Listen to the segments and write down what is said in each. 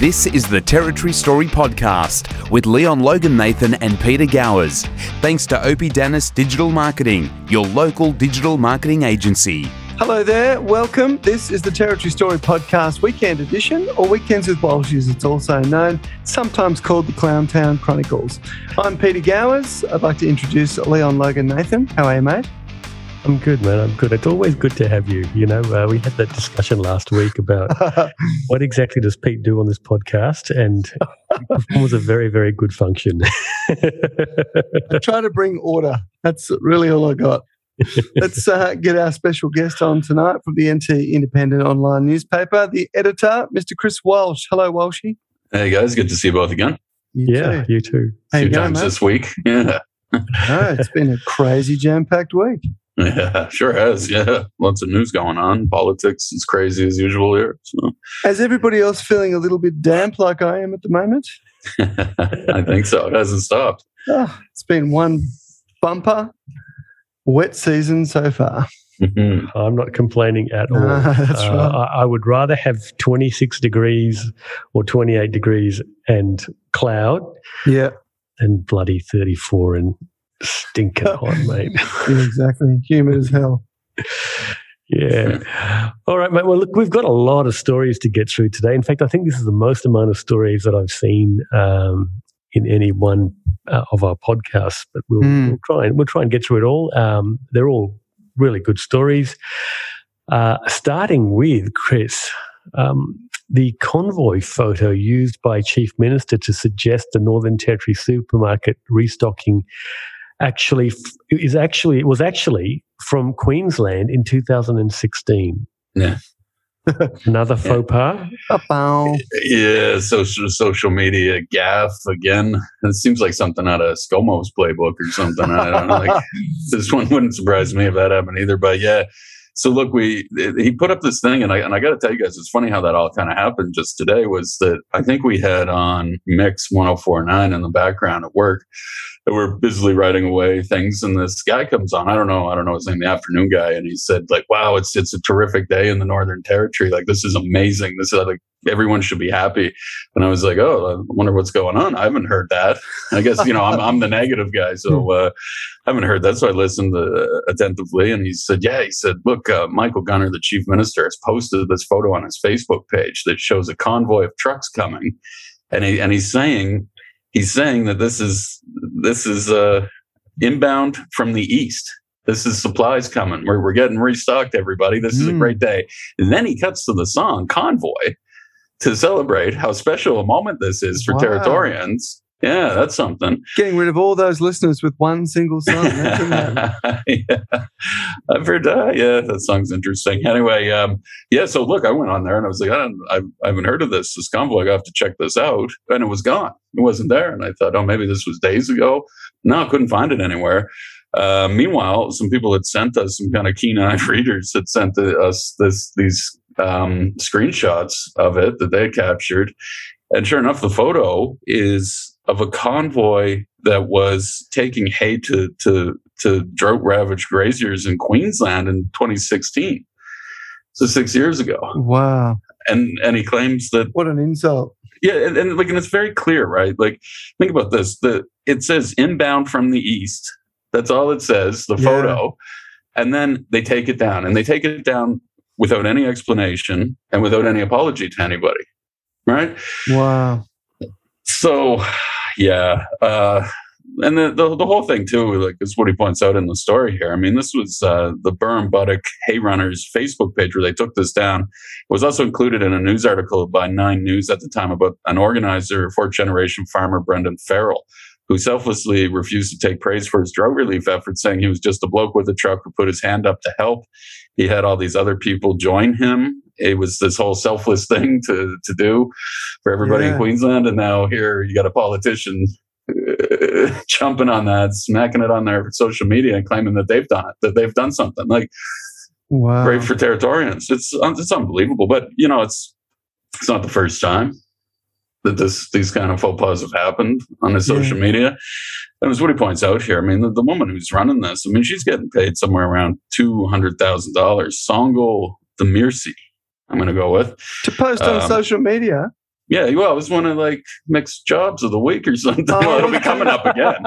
This is the Territory Story Podcast with Leon Logan Nathan and Peter Gowers. Thanks to Opie Dennis Digital Marketing, your local digital marketing agency. Hello there, welcome. This is the Territory Story Podcast Weekend Edition, or Weekends with Walsh as it's also known, sometimes called the Clowntown Chronicles. I'm Peter Gowers. I'd like to introduce Leon Logan Nathan. How are you, mate? I'm good, man. I'm good. It's always good to have you. You know, uh, we had that discussion last week about what exactly does Pete do on this podcast, and it was a very, very good function. I try to bring order. That's really all I got. Let's uh, get our special guest on tonight from the NT Independent Online newspaper, the editor, Mr. Chris Walsh. Hello, Walshy. Hey guys, good to see you both again. You yeah, too. you too. How Two you going, times mate? this week. Yeah. Oh, it's been a crazy jam-packed week. Yeah, sure has. Yeah. Lots of news going on. Politics is crazy as usual here. So Is everybody else feeling a little bit damp like I am at the moment? I think so. It hasn't stopped. Oh, it's been one bumper wet season so far. Mhm. I'm not complaining at all. No, that's Uh, right. I, I would rather have 26 degrees or 28 degrees and cloud Yeah, than bloody 34 and stinking hot, mate. yeah, exactly. Humid as hell. Yeah. All right, mate. Well, look, we've got a lot of stories to get through today. In fact, I think this is the most amount of stories that I've seen um, in any one uh, of our podcasts. But we'll, Mm. we'll try and we'll try and get through it all. Um, they're all really good stories. Uh, starting with Chris, um, the convoy photo used by Chief Minister to suggest the Northern Territory supermarket restocking actually is actually it was actually from Queensland in 2016. Yeah. Another faux pas. Ba-bow. Yeah, social social media gaff again. It seems like something out of ScoMo's playbook or something. I don't know. Like this one wouldn't surprise me if that happened either. But yeah. So look, we he put up this thing, and I and I got to tell you guys, it's funny how that all kind of happened just today. Was that I think we had on Mix 104.9 in the background at work, that we're busily writing away things, and this guy comes on. I don't know, I don't know his name, the afternoon guy, and he said like, "Wow, it's it's a terrific day in the Northern Territory. Like this is amazing. This is like everyone should be happy." And I was like, "Oh, I wonder what's going on. I haven't heard that. I guess you know I'm I'm the negative guy, so uh, I haven't heard that." So I listened uh, attentively, and he said, "Yeah." He said, "Look, uh, Michael Gunner, the chief minister, has posted this photo on his Facebook page that shows a convoy of trucks coming, and he and he's saying." He's saying that this is this is uh, inbound from the east. This is supplies coming. We're, we're getting restocked, everybody. This is a Mm. great day. And then he cuts to the song Convoy to celebrate how special a moment this is for Wow. Territorians. Yeah, that's something. Getting rid of all those listeners with one single song. Yeah. I've heard that. Yeah, that song's interesting. Anyway, um, yeah, so look, I went on there and I was like, I, don't, I, I haven't heard of this. This convoy, I have to check this out. And it was gone. It wasn't there. And I thought, oh, maybe this was days ago. No, I couldn't find it anywhere. Uh, meanwhile, some people had sent us, some kind of keen-eyed readers had sent us this these um, screenshots of it that they had captured. And sure enough, the photo is of a convoy that was taking hay to to to drought ravaged graziers in Queensland in 2016. So six years ago. Wow. And and he claims that What an insult. yeah, and, and like and it's very clear, right? Like think about this. The it says inbound from the east. That's all it says, the Yeah. photo. And then they take it down. And they take it down without any explanation and without any apology to anybody. Right? Wow. So, yeah, uh, and the, the the whole thing too, like is what he points out in the story here. I mean, this was uh, the Burrumbuttock Hay Runners Facebook page where they took this down. It was also included in a news article by Nine News at the time about an organizer, fourth generation farmer Brendan Farrell, who selflessly refused to take praise for his drug relief efforts, saying he was just a bloke with a truck who put his hand up to help. He had all these other people join him. It was this whole selfless thing to to do for everybody Yeah. in Queensland, and now here you got a politician uh, jumping on that, smacking it on their social media, and claiming that they've done it, that they've done something. Like Wow. great for Territorians. It's it's unbelievable, but you know it's it's not the first time that this these kind of faux pas have happened on his social media. And as what he points out here, I mean, the, the woman who's running this, I mean, she's getting paid somewhere around two hundred thousand dollars. Songol the Demirci, I'm going to go with. to post on Um, social media. Yeah, well, it was one of like mixed jobs of the week or something. Oh, well, it'll be coming up again.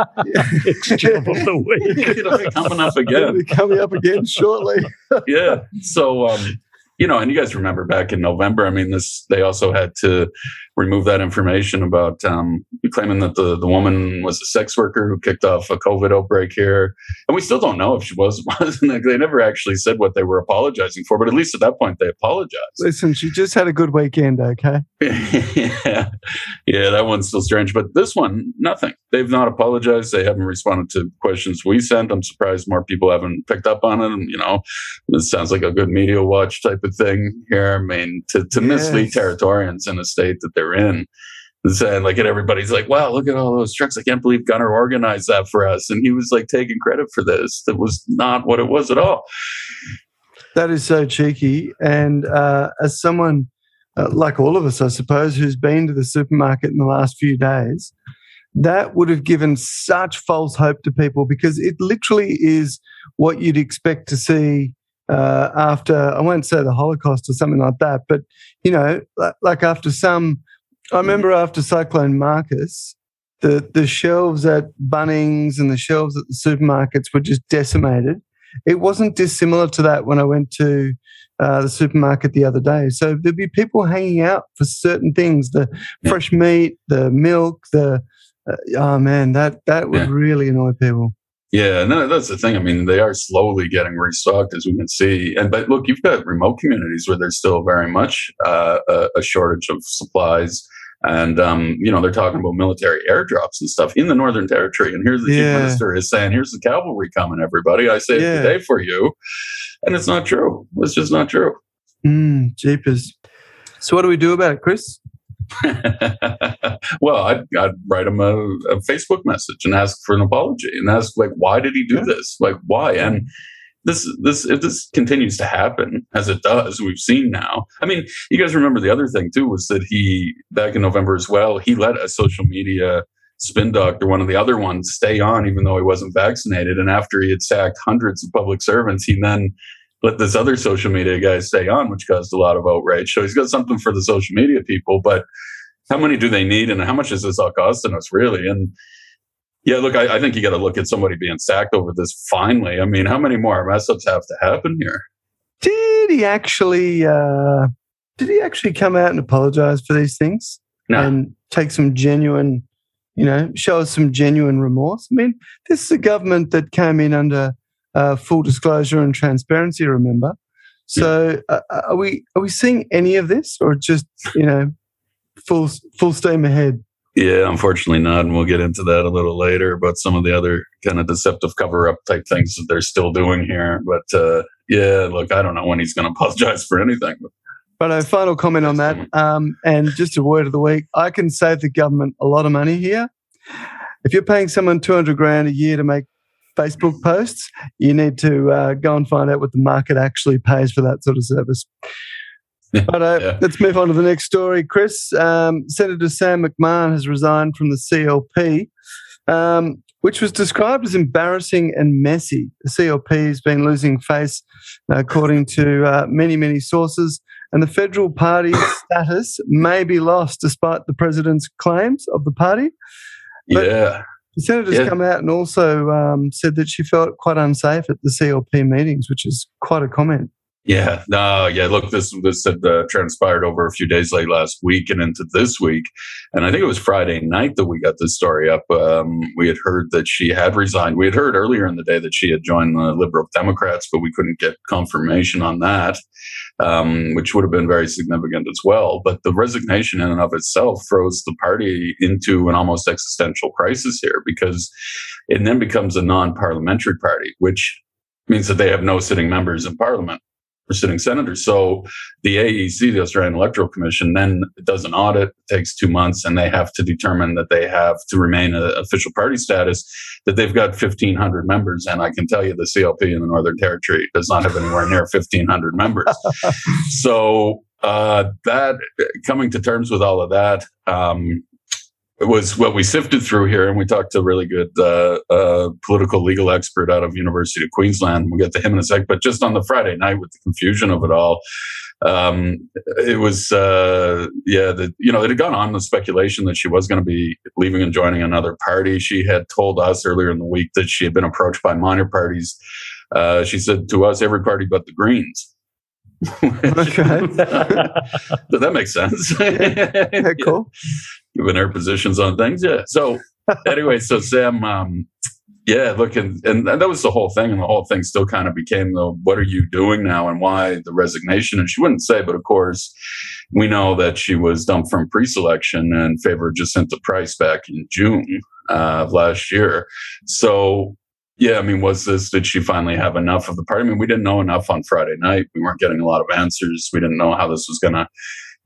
It's job of the week. it'll be coming up It'll again. be coming up again shortly. Yeah. So, um, you know, and you guys remember back in November, I mean, this, they also had to remove that information about um, claiming that the, the woman was a sex worker who kicked off a COVID outbreak here. And we still don't know if she was wasn't. They never actually said what they were apologizing for, but at least at that point they apologized. Listen, she just had a good weekend, okay? yeah. yeah, that one's still strange. But this one, nothing. They've not apologized. They haven't responded to questions we sent. I'm surprised more people haven't picked up on it. And, you know, this sounds like a good media watch type of thing here. I mean, to, to mislead Territorians in a state that they're in. And saying like, and everybody's like, wow, look at all those trucks. I can't believe Gunner organized that for us. And he was like taking credit for this. That was not what it was at all. That is so cheeky. And uh, as someone, uh, like all of us, I suppose, who's been to the supermarket in the last few days, that would have given such false hope to people because it literally is what you'd expect to see uh, after, I won't say the Holocaust or something like that, but, you know, like after some, I remember after Cyclone Marcus, the, the shelves at Bunnings and the shelves at the supermarkets were just decimated it wasn't dissimilar to that when I went to uh, the supermarket the other day. So there'd be people hanging out for certain things, the Yeah. fresh meat, the milk, the uh, oh man, that that would Yeah. really annoy people. Yeah, no, that's the thing. I mean, they are slowly getting restocked, as we can see. And but look, you've got remote communities where there's still very much uh, a, a shortage of supplies, and um, you know they're talking about military airdrops and stuff in the Northern Territory. And here's the Yeah. chief minister is saying, "Here's the cavalry coming, everybody. I saved Yeah. the day for you," and it's not true. It's just not true. Mm, jeepers. So what do we do about it, Chris? well, I'd, I'd write him a, a Facebook message and ask for an apology and ask like, why did he do Yeah. this? Like, why? And this, this, if this continues to happen as it does, we've seen now. I mean, you guys remember the other thing too was that he back in November as well. He let a social media spin doctor, one of the other ones, stay on even though he wasn't vaccinated. And after he had sacked hundreds of public servants, he then let this other social media guy stay on, which caused a lot of outrage. So he's got something for the social media people, but how many do they need and how much is this all costing us really? And yeah, look, I, I think you got to look at somebody being sacked over this finally. I mean, how many more mess ups have to happen here? Did he actually? Uh, did he actually come out and apologize for these things No. and take some genuine, you know, show us some genuine remorse? I mean, this is a government that came in under uh, full disclosure and transparency. Remember, so uh, are we are we seeing any of this, or just you know, full full steam ahead? Yeah, unfortunately not. And we'll get into that a little later about some of the other kind of deceptive cover up type things that they're still doing here. But uh, yeah, look, I don't know when he's going to apologize for anything. But a final comment on that, um, and just a word of the week. I can save the government a lot of money here. If you're paying someone 200 grand a year to make Facebook posts, you need to uh, go and find out what the market actually pays for that sort of service. But uh, Yeah. let's move on to the next story. Chris, um, Senator Sam McMahon has resigned from the CLP, um, which was described as embarrassing and messy. The CLP has been losing face, according to uh, many, many sources, and the federal party's status may be lost despite the president's claims of the party. But- yeah. The senator's Yeah. come out and also um, said that she felt quite unsafe at the CLP meetings, which is quite a comment. Yeah, no, yeah. Look, this this had uh, transpired over a few days late last week and into this week, and I think it was Friday night that we got this story up. Um, we had heard that she had resigned. We had heard earlier in the day that she had joined the Liberal Democrats, but we couldn't get confirmation on that, um, which would have been very significant as well. But the resignation in and of itself throws the party into an almost existential crisis here because it then becomes a non-parliamentary party, which means that they have no sitting members in parliament or sitting senators. So the AEC, the Australian Electoral Commission, then does an audit, takes two months, and they have to determine that they have to remain a official party status, that they've got 1,500 members. And I can tell you the CLP in the Northern Territory does not have anywhere near 1,500 members. so uh, that coming to terms with all of that, um, was what we sifted through here, and we talked to a really good uh, uh, political legal expert out of University of Queensland. We'll get to him in a sec. But just on the Friday night, with the confusion of it all, um, it was uh, yeah, the, you know, it had gone on the speculation that she was going to be leaving and joining another party. She had told us earlier in the week that she had been approached by minor parties. Uh, she said to us, every party but the Greens. Okay. Does that make sense? Yeah, cool. Given her positions on things, yeah. So anyway, so Sam, um, yeah, look, and, and that was the whole thing, and the whole thing still kind of became the what are you doing now, and why the resignation? And she wouldn't say, but of course, we know that she was dumped from pre-selection in favor of Jacinta Price back in June uh, of last year. So yeah, I mean, was this, did she finally have enough of the party? I mean, we didn't know enough on Friday night. We weren't getting a lot of answers. We didn't know how this was going to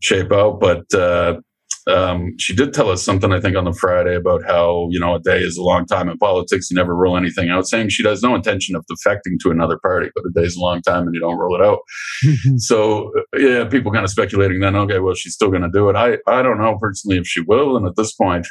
shape out. But uh, um, she did tell us something, I think, on the Friday about how, you know, a day is a long time in politics. You never rule anything out, saying she has no intention of defecting to another party, but a day is a long time and you don't rule it out. so, yeah, people kind of speculating then, okay, well, she's still going to do it. I, I don't know personally if she will. And at this point,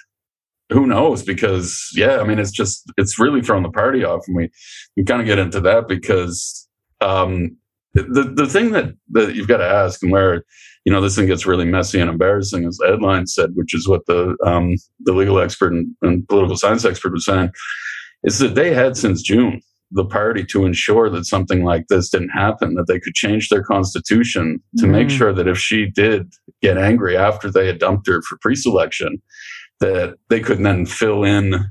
who knows? Because yeah, I mean, it's just it's really thrown the party off, and we we kind of get into that because um, the the thing that that you've got to ask, and where you know this thing gets really messy and embarrassing, as the headline said, which is what the um, the legal expert and, and political science expert was saying, is that they had since June the party to ensure that something like this didn't happen, that they could change their constitution to mm. make sure that if she did get angry after they had dumped her for pre-selection, that they could then fill in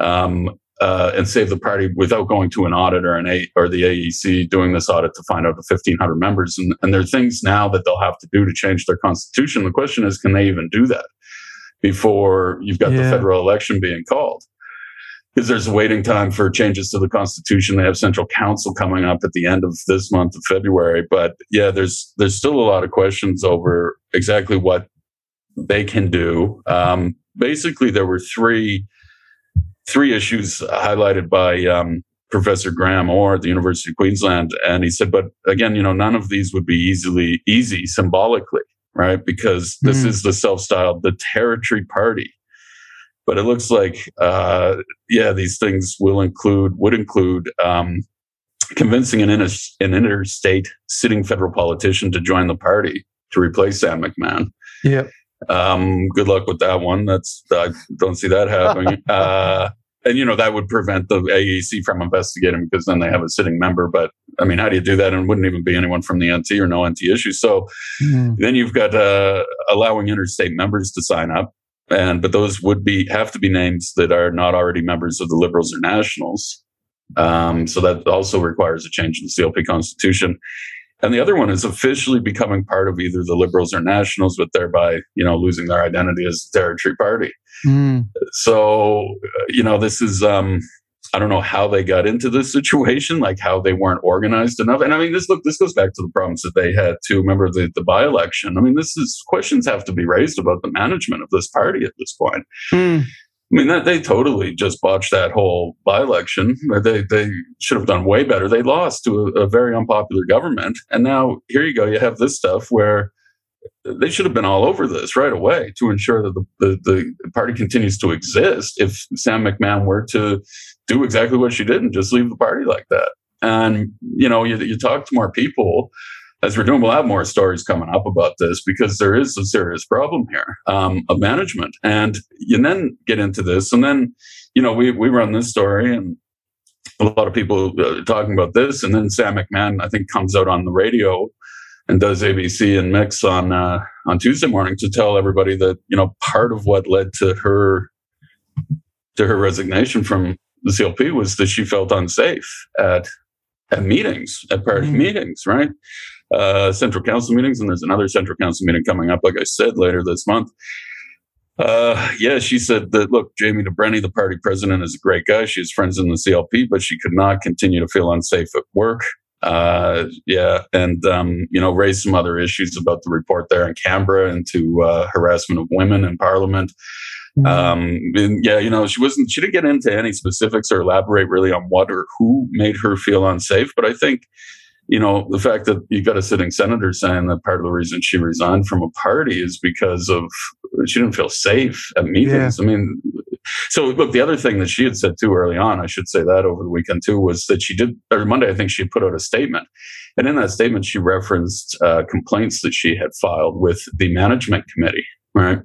um, uh, and save the party without going to an audit or an A or the AEC doing this audit to find out the 1,500 members. And, and there are things now that they'll have to do to change their constitution. The question is, can they even do that before you've got yeah. the federal election being called? Because there's a waiting time for changes to the constitution. They have central council coming up at the end of this month of February. But yeah, there's there's still a lot of questions over exactly what they can do. Um, basically there were three three issues highlighted by um, Professor Graeme Orr at the University of Queensland, and he said, but again, you know, none of these would be easily easy symbolically, right? Because this mm. is the self-styled the territory party. But it looks like, uh, yeah, these things will include would include um, convincing an, inter- an interstate sitting federal politician to join the party to replace Sam McMahon. Yeah. Um, good luck with that one. That's I don't see that happening. uh, and you know that would prevent the AEC from investigating because then they have a sitting member. But I mean, how do you do that? And it wouldn't even be anyone from the NT or no NT issue. So mm. then you've got uh, allowing interstate members to sign up, and but those would be have to be names that are not already members of the Liberals or Nationals. Um, so that also requires a change in the CLP constitution. And the other one is officially becoming part of either the Liberals or Nationals, but thereby, you know, losing their identity as a territory party. Mm. So, uh, you know, this is, um, I don't know how they got into this situation, like how they weren't organized enough. And I mean, this look, this goes back to the problems that they had to remember the, the by election. I mean, this is questions have to be raised about the management of this party at this point. Mm. I mean, that, they totally just botched that whole by election. They, they should have done way better. They lost to a, a, very unpopular government. And now here you go. You have this stuff where they should have been all over this right away to ensure that the, the, the party continues to exist. If Sam McMahon were to do exactly what she did and just leave the party like that. And, you know, you, you talk to more people as we're doing, we'll have more stories coming up about this because there is a serious problem here um, of management. And you then get into this, and then you know we we run this story, and a lot of people uh, talking about this, and then Sam McMahon I think comes out on the radio and does ABC and Mix on uh, on Tuesday morning to tell everybody that you know part of what led to her to her resignation from the CLP was that she felt unsafe at at meetings at party mm-hmm. meetings, right? Uh, central council meetings, and there's another central council meeting coming up, like I said, later this month. Uh, yeah, she said that, look, Jamie DeBrenny, the party president, is a great guy. She has friends in the CLP, but she could not continue to feel unsafe at work. Uh, yeah, and, um, you know, raised some other issues about the report there in Canberra into uh, harassment of women in parliament. Mm-hmm. Um, yeah, you know, she wasn't, she didn't get into any specifics or elaborate really on what or who made her feel unsafe, but I think you know, the fact that you've got a sitting senator saying that part of the reason she resigned from a party is because of she didn't feel safe at meetings. Yeah. I mean, so look, the other thing that she had said too early on, I should say that over the weekend too, was that she did, or Monday, I think she put out a statement. And in that statement, she referenced uh, complaints that she had filed with the management committee, right?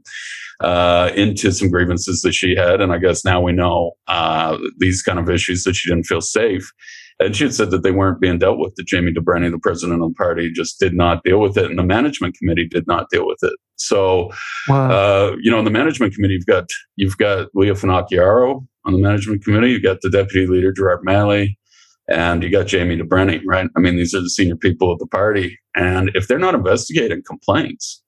Uh, into some grievances that she had. And I guess now we know uh, these kind of issues that she didn't feel safe. And she had said that they weren't being dealt with, that Jamie DeBrenny, the president of the party, just did not deal with it. And the management committee did not deal with it. So, wow. uh, you know, in the management committee, you've got, you've got Lia Finocchiaro on the management committee. You've got the deputy leader, Gerard Maley, and you got Jamie DeBrenny, right? I mean, these are the senior people of the party. And if they're not investigating complaints,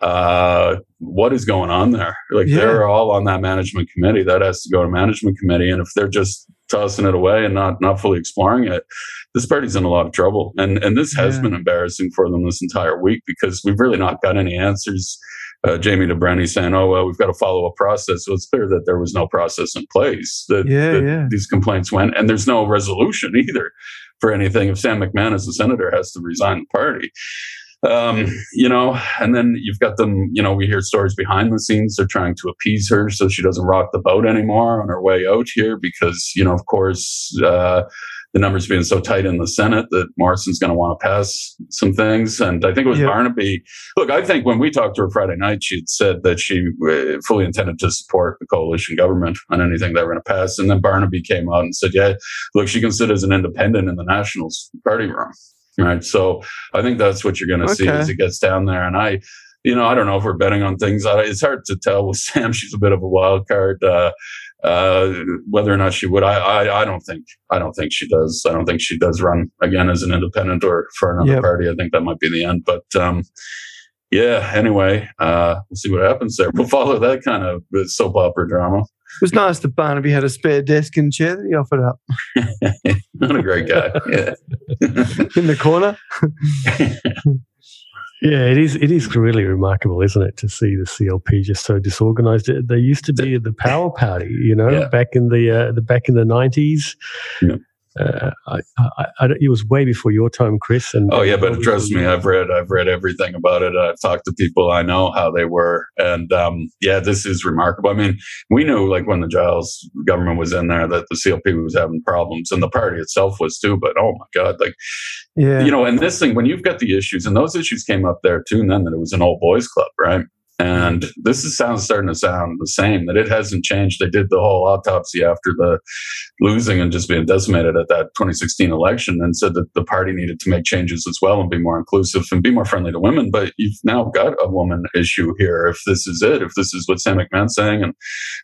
uh, what is going on there? Like yeah. they're all on that management committee. That has to go to management committee. And if they're just tossing it away and not not fully exploring it, this party's in a lot of trouble. And and this has yeah. been embarrassing for them this entire week because we've really not got any answers. Uh, Jamie DeBrenny saying, "Oh well, we've got to follow a process." So it's clear that there was no process in place that, yeah, that yeah. these complaints went, and there's no resolution either for anything. If Sam McMahon, the senator, has to resign the party, um, you know, and then you've got them, you know, we hear stories behind the scenes. They're trying to appease her so she doesn't rock the boat anymore on her way out here because, you know, of course, uh, the numbers being so tight in the Senate that Morrison's going to want to pass some things. And I think it was Barnaby. Look, I think when we talked to her Friday night, she had said that she uh, fully intended to support the coalition government on anything they were going to pass. And then Barnaby came out and said, yeah, look, she considers an independent in the Nationals party room. Right. So I think that's what you're going to okay. see as it gets down there. And I, you know, I don't know if we're betting on things. It's hard to tell with Sam. She's a bit of a wild card. Uh, uh, whether or not she would, I, I, I, don't think, I don't think she does. I don't think she does run again as an independent or for another yep. party. I think that might be the end. But um, yeah. Anyway, uh, we'll see what happens there. We'll follow that kind of soap opera drama. It was nice that Barnaby had a spare desk and chair that he offered up. Not a great guy. Yeah. In the corner. yeah, it is. It is really remarkable, isn't it, to see the CLP just so disorganized? They used to be the power party, you know, yeah. back in the uh, the back in the nineties. Yeah uh, I, I, I, it was way before your time, Chris. And oh yeah, but trust me, I've read I've read everything about it. I've talked to people I know how they were, and um, yeah, this is remarkable. I mean, we knew like when the Giles government was in there that the CLP was having problems, and the party itself was too. But oh my god, like yeah, you know, and this thing when you've got the issues, and those issues came up there too, and then that it was an old boys club, right? And this is sounds starting to sound the same, that it hasn't changed. They did the whole autopsy after the losing and just being decimated at that 2016 election and said that the party needed to make changes as well and be more inclusive and be more friendly to women. But you've now got a woman issue here. If this is it, if this is what Sam McMahon's saying and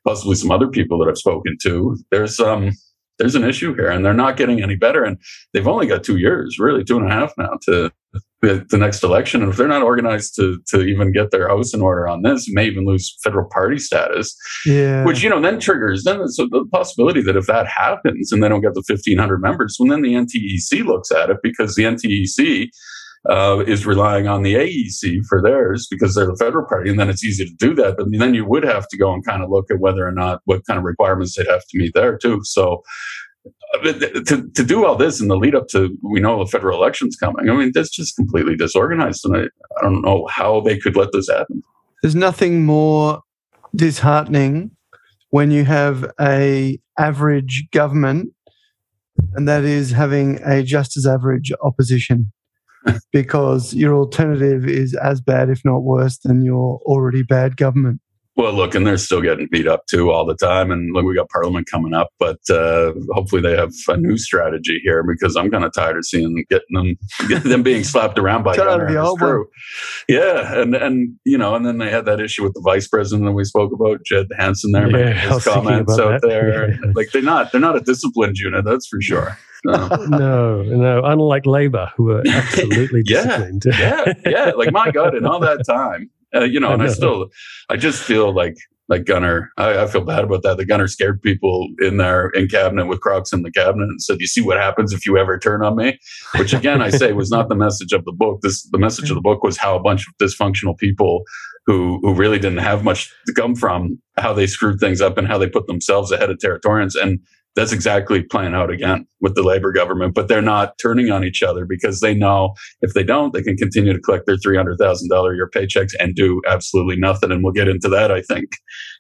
possibly some other people that I've spoken to, there's um there's an issue here and they're not getting any better. And they've only got two years, really two and a half now to the, the next election. And if they're not organized to, to even get their house in order on this, may even lose federal party status, yeah. which, you know, then triggers, then so the possibility that if that happens and they don't get the 1500 members, well, then the NTEC looks at it because the NTEC uh, is relying on the AEC for theirs because they're the federal party, and then it's easy to do that. But then you would have to go and kind of look at whether or not what kind of requirements they'd have to meet there too. So to, to do all this in the lead up to we know the federal elections coming, I mean that's just completely disorganized, and I, I don't know how they could let this happen. There's nothing more disheartening when you have a average government, and that is having a just as average opposition because your alternative is as bad, if not worse, than your already bad government. Well, look, and they're still getting beat up too all the time. And look, we got Parliament coming up, but uh, hopefully they have a new strategy here because I'm kind of tired of seeing getting them getting them being slapped around by Gunner and his crew. Yeah, and and you know, and then they had that issue with the vice president that we spoke about, Jed Hansen. There, yeah, his comments out that. there. Yeah. Like they're not they're not a disciplined unit, that's for sure. No, no, no. Unlike Labor, who are absolutely disciplined. yeah, yeah, yeah. Like my God, in all that time, uh, you know, and I still, I just feel like like Gunner. I, I, feel bad about that. The Gunner scared people in there in cabinet with Crocs in the cabinet and said, "You see what happens if you ever turn on me." Which again, I say was not the message of the book. This the message of the book was how a bunch of dysfunctional people who who really didn't have much to come from how they screwed things up and how they put themselves ahead of Territorians and that's exactly playing out again with the labor government, but they're not turning on each other because they know if they don't, they can continue to collect their $300,000 a year paychecks and do absolutely nothing. And we'll get into that, I think,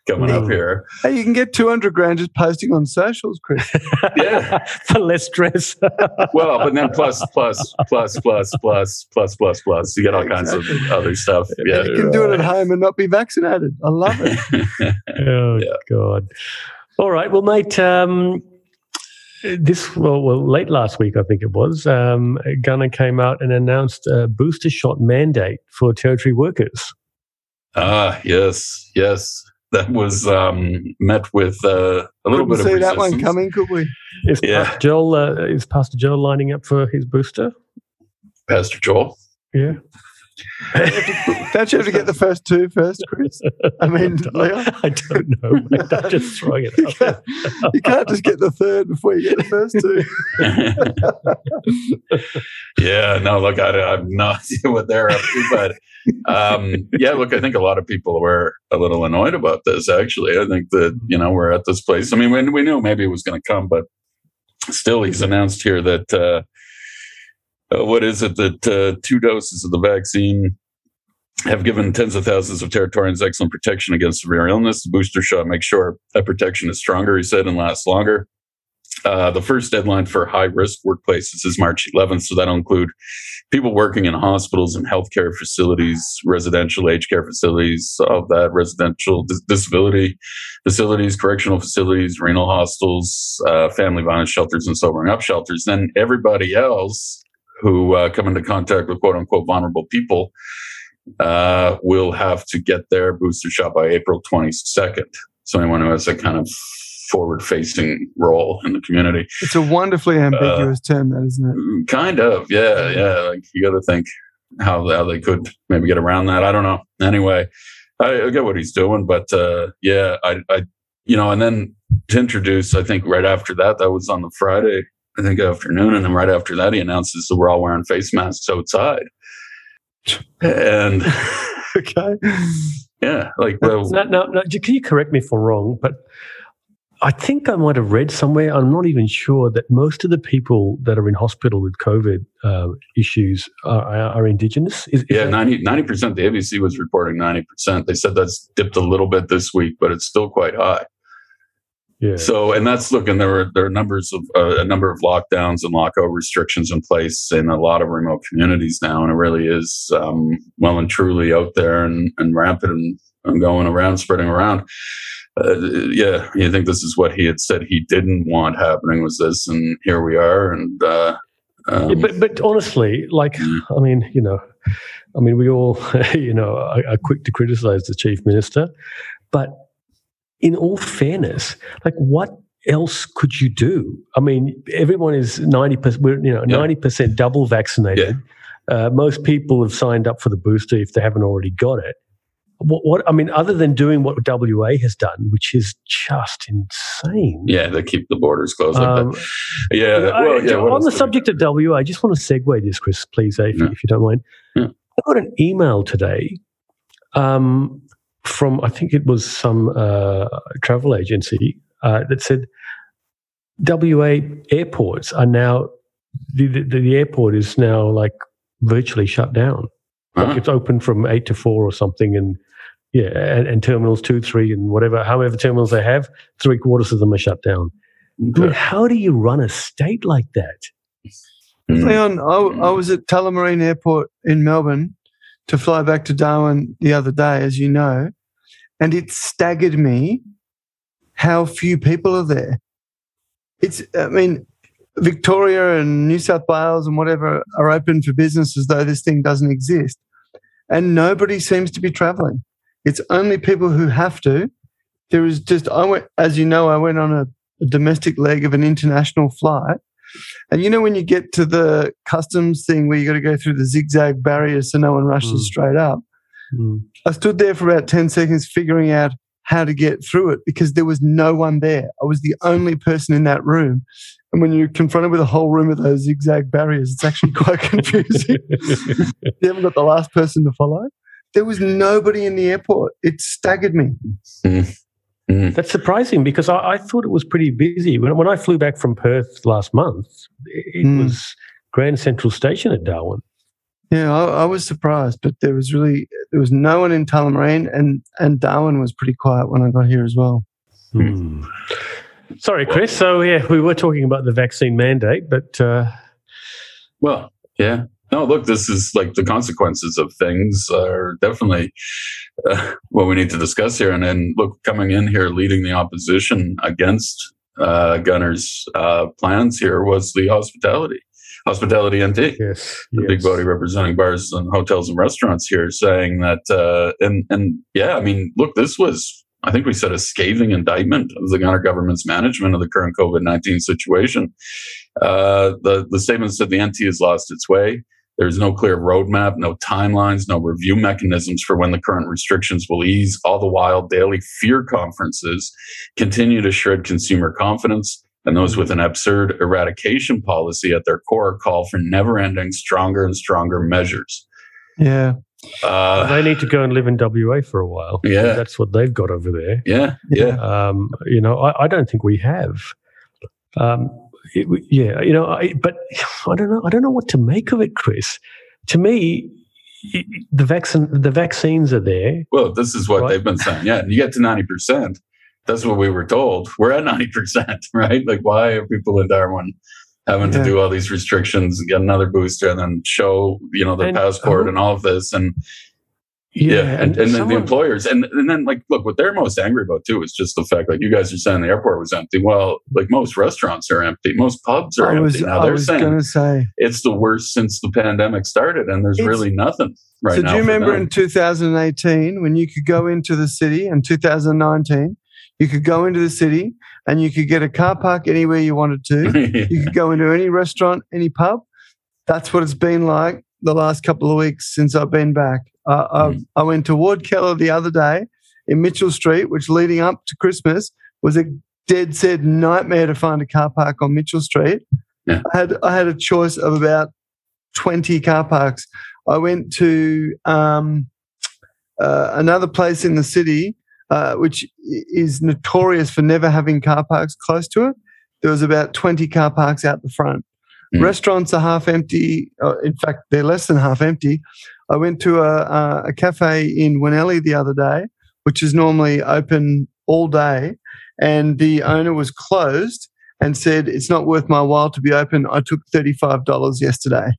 coming up here. Hey, you can get 200 grand just posting on socials, Chris. yeah. For less stress. well, but then plus, plus, plus, plus, plus, plus, plus, plus. You get all exactly. kinds of other stuff. Yeah. You can do it at home and not be vaccinated. I love it. oh, yeah. God. All right. Well, mate, um, this well, well, late last week, I think it was. Um, Gunner came out and announced a booster shot mandate for territory workers. ah yes yes that was um, met with uh, a little Couldn't bit of Could see that one coming, could we? Is Yeah. Pastor Joel uh, is Pastor Joel lining up for his booster? pastor joel Yeah. Don't you have to get the first two first, Chris? I mean, Leon? I don't know. Mate. I'm just throwing it You out there. can't, you can't just get the third before you get the first two. yeah, no, look, I, I have no idea what they're up to, but um, yeah, look, I think a lot of people were a little annoyed about this. Actually, I think that you know we're at this place. I mean, we, we knew maybe it was going to come, but still, he's announced here that uh, uh, what is it that uh, two doses of the vaccine have given tens of thousands of Territorians excellent protection against severe illness. The booster shot makes sure that protection is stronger, he said, and lasts longer. Uh, the first deadline for high risk workplaces is March 11th. So that'll include people working in hospitals and healthcare facilities, residential aged care facilities, all of that, residential dis- disability facilities, correctional facilities, renal hostels, uh, family violence shelters, and sobering up shelters. Then everybody else who uh, come into contact with quote unquote vulnerable people uh, will have to get their booster shot by April 22nd. So anyone who has a kind of forward facing role in the community. It's a wonderfully ambiguous term, that isn't it? Kind of, yeah, yeah. Like you got to think how how they could maybe get around that. I don't know. Anyway, I, I get what he's doing, but uh, yeah, I, I, you know, and then to introduce, I think right after that, that was on the Friday, I think afternoon, and then right after that, he announces that we're all wearing face masks outside, and okay. yeah, like well, No, no, no. Can you correct me if I'm wrong? But I think I might have read somewhere. I'm not even sure that most of the people that are in hospital with COVID uh, issues are, are, indigenous. Is, is Yeah, that- 90 percent. The ABC was reporting ninety percent. They said that's dipped a little bit this week, but it's still quite high. Yeah. So, and that's looking. There were there are numbers of uh, a number of lockdowns and lockout restrictions in place in a lot of remote communities now, and it really is um, well and truly out there and, and rampant and, and going around, spreading around. Uh, yeah, you think this is what he had said he didn't want happening was this, and here we are. And uh, um, Yeah, but but honestly, like. I mean, you know, I mean, we all, you know, are, are quick to criticize the chief minister, but in all fairness, like what else could you do? I mean, everyone is ninety percent, we're, you know, Yeah. ninety percent double vaccinated. Uh, most people have signed up for the booster if they haven't already got it. What, what I mean, other than doing what WA has done, which is just insane. yeah, they keep the borders closed like Um, that. Yeah, well, yeah. on the subject of WA, I just want to segue this, Chris, please, if, Yeah. if you don't mind. Yeah. I got an email today um, from, I think it was some uh, travel agency uh, that said WA airports are now, the, the, the airport is now like virtually shut down. Like Huh? it's open from eight to four or something, and yeah, and, and terminals two, three, and whatever, however terminals they have, three quarters of them are shut down. I mean, how do you run a state like that? Mm. Leon, I, I was at Tullamarine Airport in Melbourne to fly back to Darwin the other day, as you know, and it staggered me how few people are there. It's, I mean, Victoria and New South Wales and whatever are open for business as though this thing doesn't exist. And nobody seems to be traveling. It's only people who have to. There is just, I went, as you know, I went on a, a domestic leg of an international flight. And you know, when you get to the customs thing where you got to go through the zigzag barriers so no one rushes Mm. straight up, Mm. I stood there for about 10 seconds figuring out how to get through it because there was no one there. I was the only person in that room. And when you're confronted with a whole room of those zigzag barriers, it's actually quite confusing. you haven't got the last person to follow. There was nobody in the airport. It staggered me. Mm. That's surprising because I, I, thought it was pretty busy. When, when I flew back from Perth last month, it Mm. was Grand Central Station at Darwin. Yeah, I, I was surprised, but there was really there was no one in Tullamarine, and and Darwin was pretty quiet when I got here as well. Hmm. Sorry, Chris. So yeah, we were talking about the vaccine mandate, but uh, Well, yeah. No, look, this is like the consequences of things are definitely uh, what we need to discuss here. And then, look, coming in here, leading the opposition against uh, Gunner's uh, plans here was the hospitality, hospitality NT. yes, the big body representing bars and hotels and restaurants here saying that uh, and and yeah i mean look this was i think we said a scathing indictment of the gunner government's management of the current covid-19 situation uh, the the statement said the nt has lost its way there's no clear roadmap, no timelines, no review mechanisms for when the current restrictions will ease. All the while, daily fear conferences continue to shred consumer confidence and those with an absurd eradication policy at their core call for never ending, stronger and stronger measures. Yeah, Uh, they need to go and live in WA for a while. Yeah. that's what they've got over there. yeah, yeah. Um, you know, I, I don't think we have. Um, it, yeah, you know, I, but I don't know. I don't know what to make of it, Chris. To me, the vaccine, the vaccines are there. Well, this is what Right. they've been saying. Yeah, and you get to 90%. That's what we were told. We're at 90%, right? Like, why are people in Darwin having to do all these restrictions and get another booster and then show, you know, their And passport who- and all of this? And yeah, and, and, then the employers. And, and then, like, look, what they're most angry about, too, is just the fact, like, you guys are saying the airport was empty. Well, like, most restaurants are empty, most pubs are I empty. was now I they're was saying say. it's the worst since the pandemic started, and there's really nothing right so now. do you remember them. in 2018 when you could go into the city and 2019 you could go into the city and you could get a car park anywhere you wanted to. You could go into any restaurant any pub. That's what it's been like the last couple of weeks since i've been back. Uh, Mm. I, I went to ward keller the other day in mitchell street which leading up to christmas was a dead set nightmare to find a car park on mitchell street. Yeah. I, had, I had a choice of about 20 car parks. I went to um, uh, another place in the city uh, which is notorious for never having car parks close to it. There was about 20 car parks out the front. Mm. restaurants are half empty uh, in fact they're less than half empty. I went to a, a, a cafe in Winnellie the other day which is normally open all day and the owner was closed and said it's not worth my while to be open. I took $35 yesterday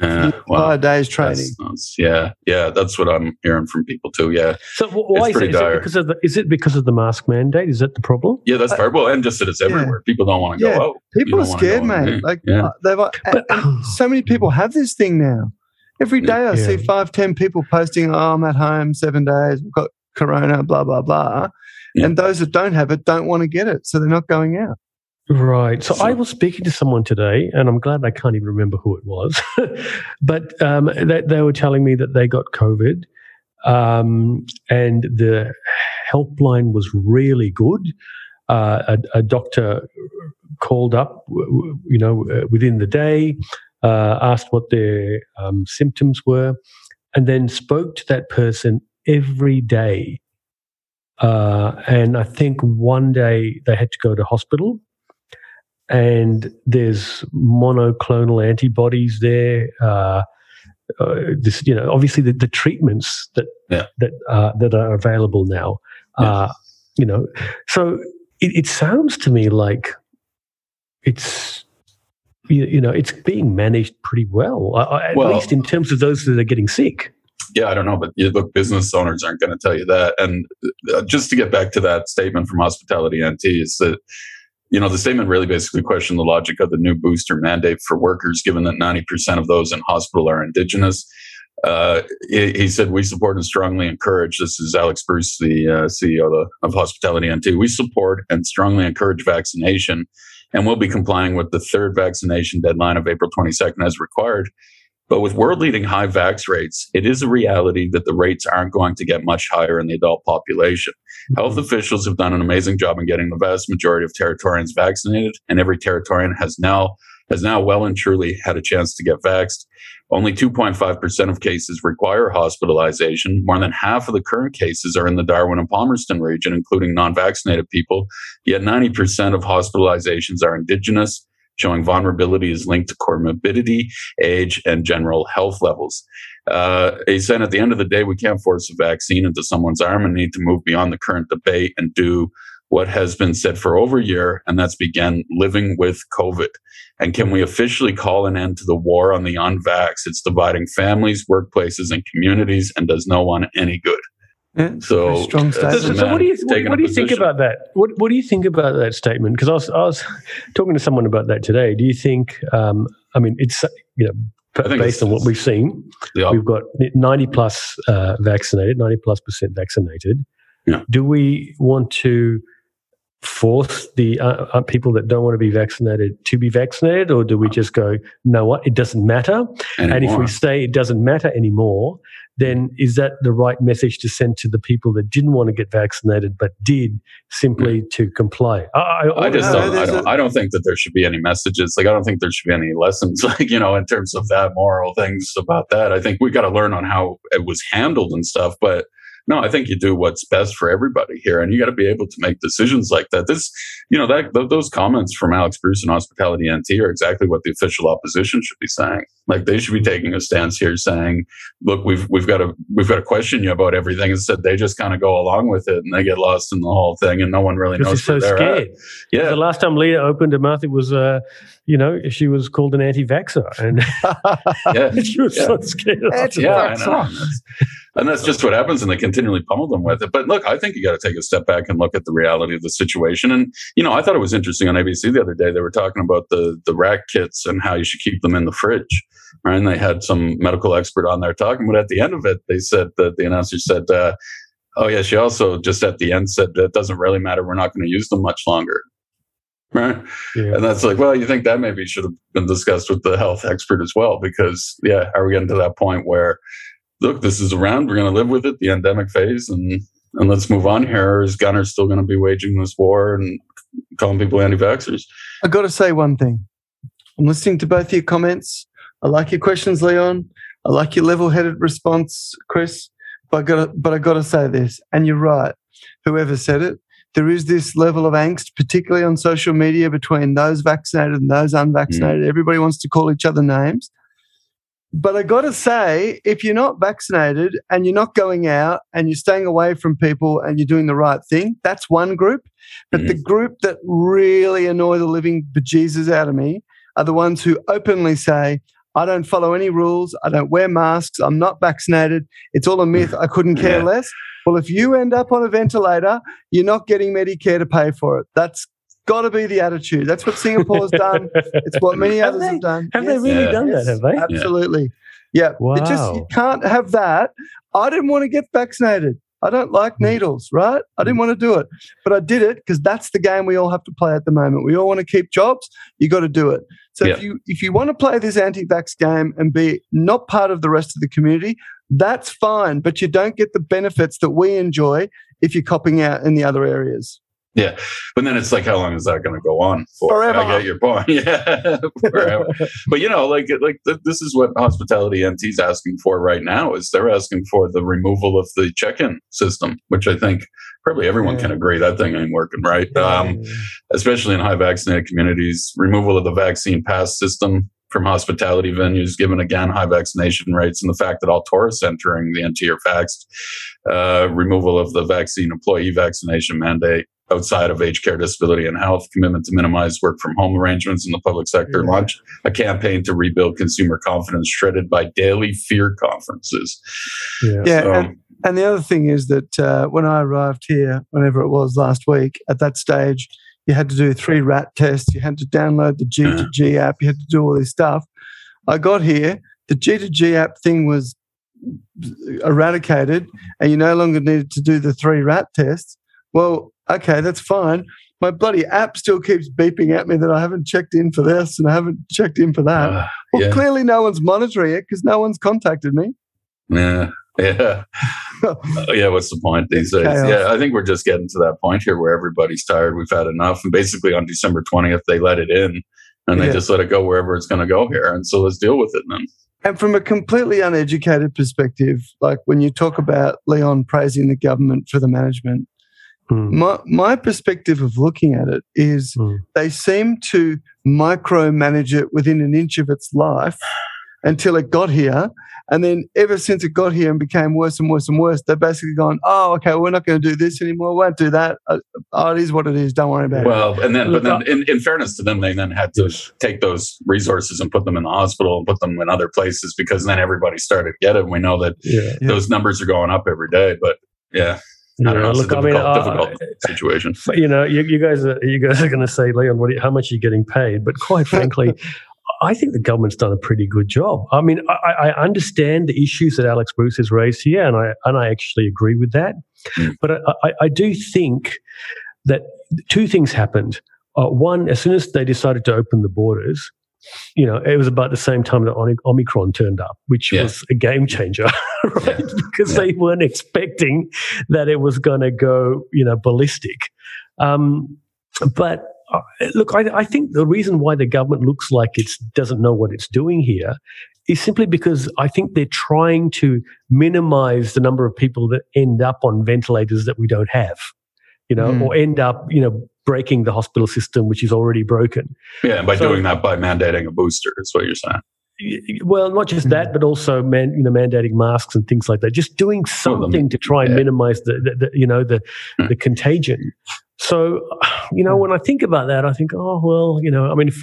Yeah, for wow. a day's training That's- that's- yeah, yeah, that's what I'm hearing from people too. Yeah, So wh- why is pretty it? Is it because of the? Is it because of the mask mandate? Is that the problem? yeah, that's part. Well, and just that it's everywhere. People don't want to Yeah. go out. people are scared go in. mate like Yeah. uh, they've uh, But- and so many people have this thing now every day i Yeah. see five ten people posting oh i'm at home seven days we've got corona blah blah blah Yeah. and those that don't have it don't want to get it so they're not going out Right. So So- I was speaking to someone today, and I'm glad I can't even remember who it was, but um, they, they were telling me that they got COVID, um, and the helpline was really good. Uh, a, a doctor called up, you know, uh, within the day, uh, asked what their um, symptoms were, and then spoke to that person every day. Uh, and I think one day they had to go to hospital and there's monoclonal antibodies there. Uh, uh, this, you know, obviously the, the treatments that Yeah. that uh, that are available now. Uh, you know, so it, it sounds to me like it's you, you know it's being managed pretty well, uh, uh, at Well- least in terms of those that are getting sick. Yeah, I don't know, but you look, business owners aren't going to tell you that. And just to get back to that statement from Hospitality NT, is that you know the statement really basically questioned the logic of the new booster mandate for workers, given that ninety percent of those in hospital are indigenous. Uh, he, he said, "We support and strongly encourage." This is Alex Bruce, the uh, CEO of, of Hospitality NT. We support and strongly encourage vaccination, and we'll be complying with the third vaccination deadline of April twenty second as required. But with world leading high vax rates, it is a reality that the rates aren't going to get much higher in the adult population. Mm-hmm. Health officials have done an amazing job in getting the vast majority of Territorians vaccinated, and every Territorian has now has now well and truly had a chance to get vaxxed. Only 2.5% of cases require hospitalization. More than half of the current cases are in the Darwin and Palmerston region, including non vaccinated people. Yet 90% of hospitalizations are indigenous, showing vulnerability is linked to comorbidity, age, and general health levels. Uh, he said at the end of the day, we can't force a vaccine into someone's arm and need to move beyond the current debate and do what has been said for over a year, and that's begin living with COVID. And can we officially call an end to the war on the unvax? It's dividing families, workplaces, and communities and does no one any good. Yeah, So, strong uh, statement. So, so what do you what, what do you think about that? What What do you think about that statement? Because I was I was talking to someone about that today. Do you think? Um, I mean, it's you know based on what we've seen, The op- we've got ninety plus uh, vaccinated, ninety plus percent vaccinated. Yeah. Do we want to force the uh, uh, people that don't want to be vaccinated to be vaccinated, or do we just go, no, what it doesn't matter? And if we say it doesn't matter anymore, then is that the right message to send to the people that didn't want to get vaccinated but did simply to comply? I, I, I just No, don't. I don't. a- I don't think that there should be any messages. Like I don't think there should be any lessons. Like you know, in terms of that moral things about that. I think we got to learn on how it was handled and stuff. But no, I think you do what's best for everybody here, and you got to be able to make decisions like that. This, you know, that th- those comments from Alex Bruce and Hospitality NT are exactly what the official opposition should be saying. Like they should be taking a stance here, saying, "Look, we've we've got to we've got to question you about everything." Instead, they just kind of go along with it and they get lost in the whole thing, and no one really knows they're so where they're at. scared. Yeah, The last time Lia opened her mouth, it was, uh, you know, she was called an anti-vaxxer, and yeah. she was Yeah. so scared. Anti- Yeah, I Vax know. on. And that's, just what happens, and they continually pummel them with it. But look, I think you got to take a step back and look at the reality of the situation. And you know, I thought it was interesting on ABC the other day. They were talking about the the RAT kits and how you should keep them in the fridge. Right? And they had some medical expert on there talking, but at the end of it, they said that the announcer said, uh, "Oh yeah." She also just at the end said that it doesn't really matter. We're not going to use them much longer. Right. Yeah. And that's like, well, you think that maybe should have been discussed with the health expert as well, because yeah, are we getting to that point where, look, this is around, we're going to live with it, the endemic phase, and and let's move on here. Is Gunner still going to be waging this war and calling people anti-vaxxers? I got to say one thing. I'm listening to both your comments. I like your questions, Leon. I like your level-headed response, Chris. But I got to, but I got to say this, and you're right. Whoever said it, there is this level of angst, particularly on social media, between those vaccinated and those unvaccinated. Mm. Everybody wants to call each other names. But I got to say, if you're not vaccinated and you're not going out and you're staying away from people and you're doing the right thing, that's one group. But the mm-hmm. group that really annoy the living bejesus out of me are the ones who openly say, I don't follow any rules. I don't wear masks. I'm not vaccinated. It's all a mm. myth. I couldn't care Yeah. less. Well, if you end up on a ventilator, you're not getting Medicare to pay for it. That's got to be the attitude. That's what Singapore's done. It's what many Have others they? have done. Have they really Yeah. done that? Have they? Absolutely. Yeah. It just you can't have that. I didn't want to get vaccinated. I don't like Hmm. needles, right? I didn't want to do it. But I did it because that's the game we all have to play at the moment. We all want to keep jobs. You got to do it. So if you if you want to play this anti-vax game and be not part of the rest of the community, that's fine. But you don't get the benefits that we enjoy if you're copping out in the other areas. Yeah, but then it's like, how long is that going to go on for? Forever. I get your point. Yeah, forever. but you know, like, like th- this is what hospitality NT's asking for right now. Is they're asking for the removal of the check-in system, which I think probably everyone Yeah. can agree that thing ain't working right. Um, especially in high vaccinated communities, removal of the vaccine pass system from hospitality venues, given again high vaccination rates and the fact that all tourists entering the NT are vaxxed, uh, removal of the vaccine employee vaccination mandate outside of aged care, disability, and health, commitment to minimize work from home arrangements in the public sector, Yeah. launch a campaign to rebuild consumer confidence shredded by daily fear conferences. yeah. Yeah, So, and, and the other thing is that uh, when I arrived here, whenever it was last week, at that stage, you had to do three rat tests. You had to download the G2G app. You had to do all this stuff. I got here, the G2G app thing was eradicated, and you no longer needed to do the three rat tests. Well, okay, that's fine. My bloody app still keeps beeping at me that I haven't checked in for this and I haven't checked in for that. uh, well, yeah. clearly no one's monitoring it because no one's contacted me. Yeah. Yeah. Yeah. What's the point these days? Chaos. Yeah. I think we're just getting to that point here where everybody's tired. We've had enough. And basically on December 20th, they let it in. and they Yeah. just let it go wherever it's going to go here. And so let's deal with it then. And from a completely uneducated perspective, like when you talk about Leon praising the government for the management, Mm. my, my perspective of looking at it is Mm. they seem to micromanage it within an inch of its life until it got here. And then ever since it got here and became worse and worse and worse, they've basically gone, oh, okay, we're not going to do this anymore. We won't do that. Uh, Oh, it is what it is. Don't worry about it. Well, and then, but then, in, in fairness to them, they then had to take those resources and put them in the hospital and put them in other places because then everybody started getting. it. And we know that Yeah. Yeah. those numbers are going up every day. But yeah, I Yeah, know. Look, I mean, difficult, uh, difficult situation. You know, you, you guys are you guys are going to say, Leon, what, are you- how much are you getting paid? But quite frankly, I think the government's done a pretty good job. I mean, I, I understand the issues that Alex Bruce has raised here, and I and I actually agree with that. Mm. But I, I, I do think that two things happened. Uh, one, as soon as they decided to open the borders, you know, it was about the same time that Omicron turned up, which Yeah. was a game changer, right? Yeah. Because Yeah. they weren't expecting that it was going to go, you know, ballistic. Um, but uh, look, I, I think the reason why the government looks like it doesn't know what it's doing here is simply because I think they're trying to minimize the number of people that end up on ventilators that we don't have, you know, Mm. or end up, you know, breaking the hospital system, which is already broken. Yeah, and by So- doing that, by mandating a booster, is what you're saying. Y- y- Well, not just that, but also man, you know, mandating masks and things like that. Just doing Well, the- something to try and yeah. minimize the, the, the you know, the Hmm. the contagion. So, you know, when I think about that, I think, oh well, you know, I mean, if,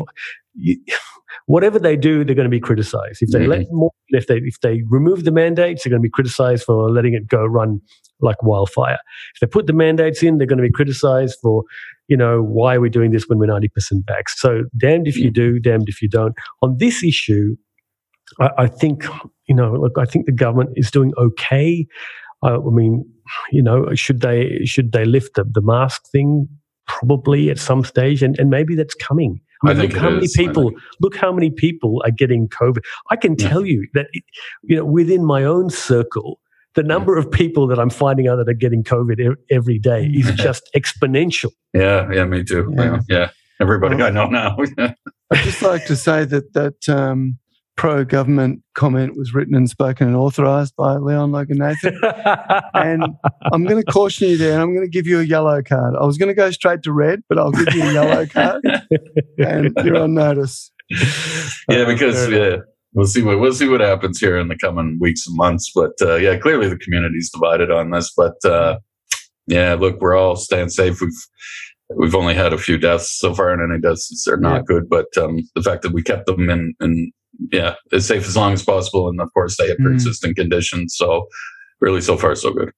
you, whatever they do, they're going to be criticized. If they Mhm. let more, if they if they remove the mandates, they're going to be criticized for letting it go run like wildfire. If they put the mandates in, they're going to be criticized for, you know, why are we doing this when we're ninety percent vaxxed? So, damned if you do, damned if you don't. On this issue, I, I think you know, look, I think the government is doing okay. Uh, I mean, you know, should they should they lift the, the mask thing? Probably at some stage, and, and maybe that's coming. I I mean, think look it how many is. People look how many people are getting COVID. I can Yeah. tell you that, you know, within my own circle, the number of people that I'm finding out that are getting COVID every day is just exponential. Yeah, yeah, me too. Yeah. Yeah, yeah. everybody I know now. I'd just like to say that that um, pro government comment was written and spoken and authorised by Leon Logan Nathan. And I'm going to caution you there and I'm going to give you a yellow card. I was going to go straight to red, but I'll give you a yellow card and you're on notice. yeah, because fair enough. yeah, we'll see what we'll see what happens here in the coming weeks and months. But uh, yeah, clearly the community's divided on this. But uh, yeah, look, we're all staying safe. We've we've only had a few deaths so far, and any deaths are not Yeah. good. But um, the fact that we kept them in in yeah as safe as long as possible, and of course they have Mm. pre-existing conditions. So really, so far so good.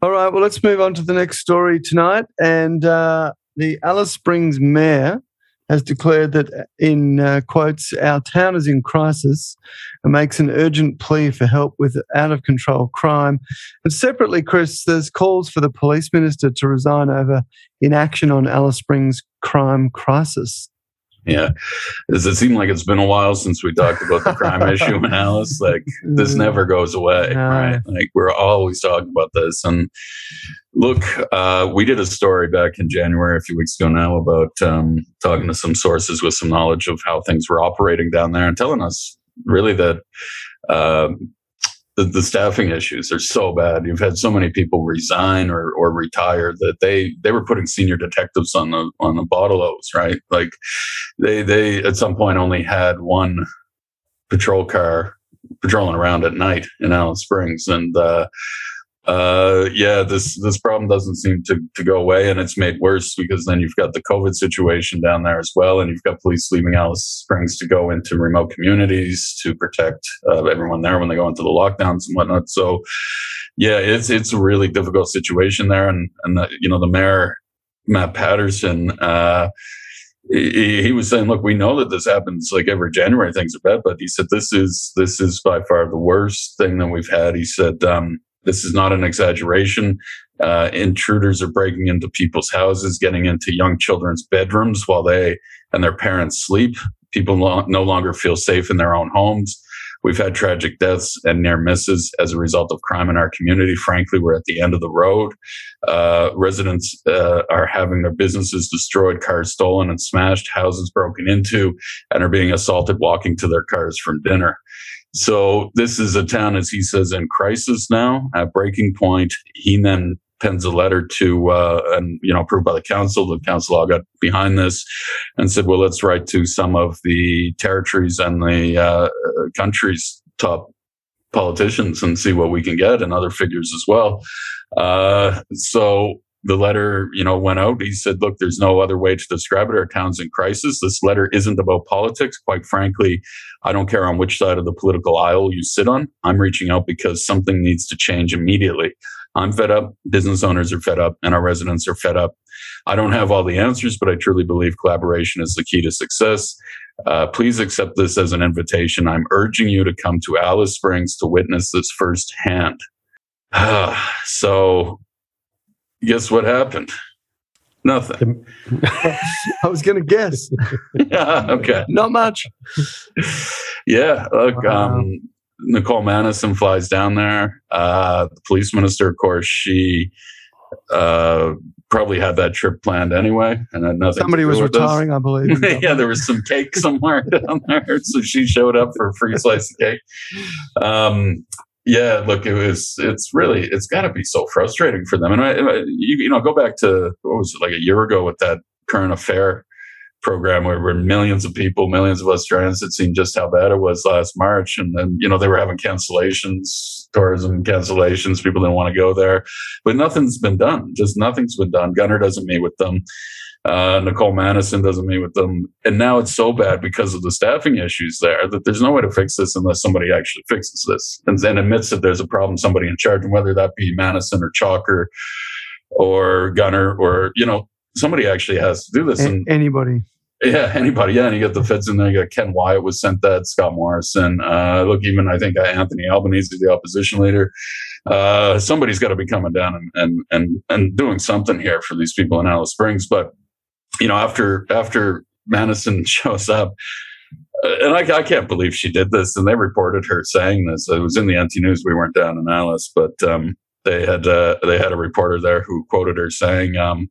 All right, well, let's move on to the next story tonight. And uh, the Alice Springs mayor has declared that, in uh, quotes, our town is in crisis and makes an urgent plea for help with out of control crime. And separately, Chris, there's calls for the police minister to resign over inaction on Alice Springs crime crisis. Yeah, does it seem like it's been a while since we talked about the crime issue in Alice? Like this Mm. never goes away, No. right? Like we're always talking about this. And look, uh, we did a story back in January, a few weeks ago now, about um, talking to some sources with some knowledge of how things were operating down there and telling us really that. Um, the, the staffing issues are so bad. You've had so many people resign or, or retire that they, they were putting senior detectives on the on the bottle O's, right? Like they they at some point only had one patrol car patrolling around at night in Alice Springs, and uh, uh, yeah, this this problem doesn't seem to to go away, and it's made worse because then you've got the COVID situation down there as well, and you've got police leaving Alice Springs to go into remote communities to protect uh, everyone there when they go into the lockdowns and whatnot. So, yeah, it's it's a really difficult situation there, and and the, you know the mayor Matt Paterson. Uh, he, he was saying, "Look, we know that this happens like every January. Things are bad, but he said this is this is by far the worst thing that we've had." He said, um, "This is not an exaggeration. Uh, intruders are breaking into people's houses, getting into young children's bedrooms while they and their parents sleep. People no longer feel safe in their own homes. We've had tragic deaths and near misses as a result of crime in our community. Frankly, we're at the end of the road. Uh, residents uh, are having their businesses destroyed, cars stolen and smashed, houses broken into, and are being assaulted walking to their cars from dinner. So this is a town, as he says, in crisis now, at breaking point. He then pens a letter to uh, and you know approved by the council. The council all got behind this and said, "Well, let's write to some of the territories and the uh, countries' top politicians and see what we can get, and other figures as well." Uh, so the letter, you know, went out. He said, "Look, there's no other way to describe it. Our town's in crisis. This letter isn't about politics. Quite frankly, I don't care on which side of the political aisle you sit on. I'm reaching out because something needs to change immediately. I'm fed up. Business owners are fed up, and our residents are fed up. I don't have all the answers, but I truly believe collaboration is the key to success. Uh, please accept this as an invitation. I'm urging you to come to Alice Springs to witness this firsthand." so guess what happened? Nothing. I was going to guess. yeah. Okay. Not much. Yeah. Look, wow. um, Nicole Manison flies down there. Uh, the police minister, of course, she uh, probably had that trip planned anyway, and had nothing. Somebody was retiring, this. I believe. yeah, there was some cake somewhere down there, so she showed up for a free slice of cake. Um, yeah, look, it was, it's really, it's got to be so frustrating for them. And I, you, you know, go back to, what was it, like a year ago with that current affair program where, where millions of people, millions of Australians had seen just how bad it was last March. And then, you know, they were having cancellations, tourism cancellations. People didn't want to go there, but nothing's been done. Just nothing's been done. Gunner doesn't meet with them. Uh, Nicole Manison doesn't meet with them. And now it's so bad because of the staffing issues there that there's no way to fix this unless somebody actually fixes this and then admits that there's a problem, somebody in charge, and whether that be Manison or Chalker or Gunner or, you know, somebody actually has to do this. A- and anybody. Yeah, anybody. Yeah, and you got the feds in there. You got Ken Wyatt was sent that, Scott Morrison. Uh, look, even I think uh, Anthony Albanese, is the opposition leader. Uh, somebody's got to be coming down and, and and and doing something here for these people in Alice Springs. But you know, after after Manison shows up, uh, and I, I, can't believe she did this. And they reported her saying this. It was in the NT News. We weren't down in Alice, but um, they had uh, they had a reporter there who quoted her saying, um,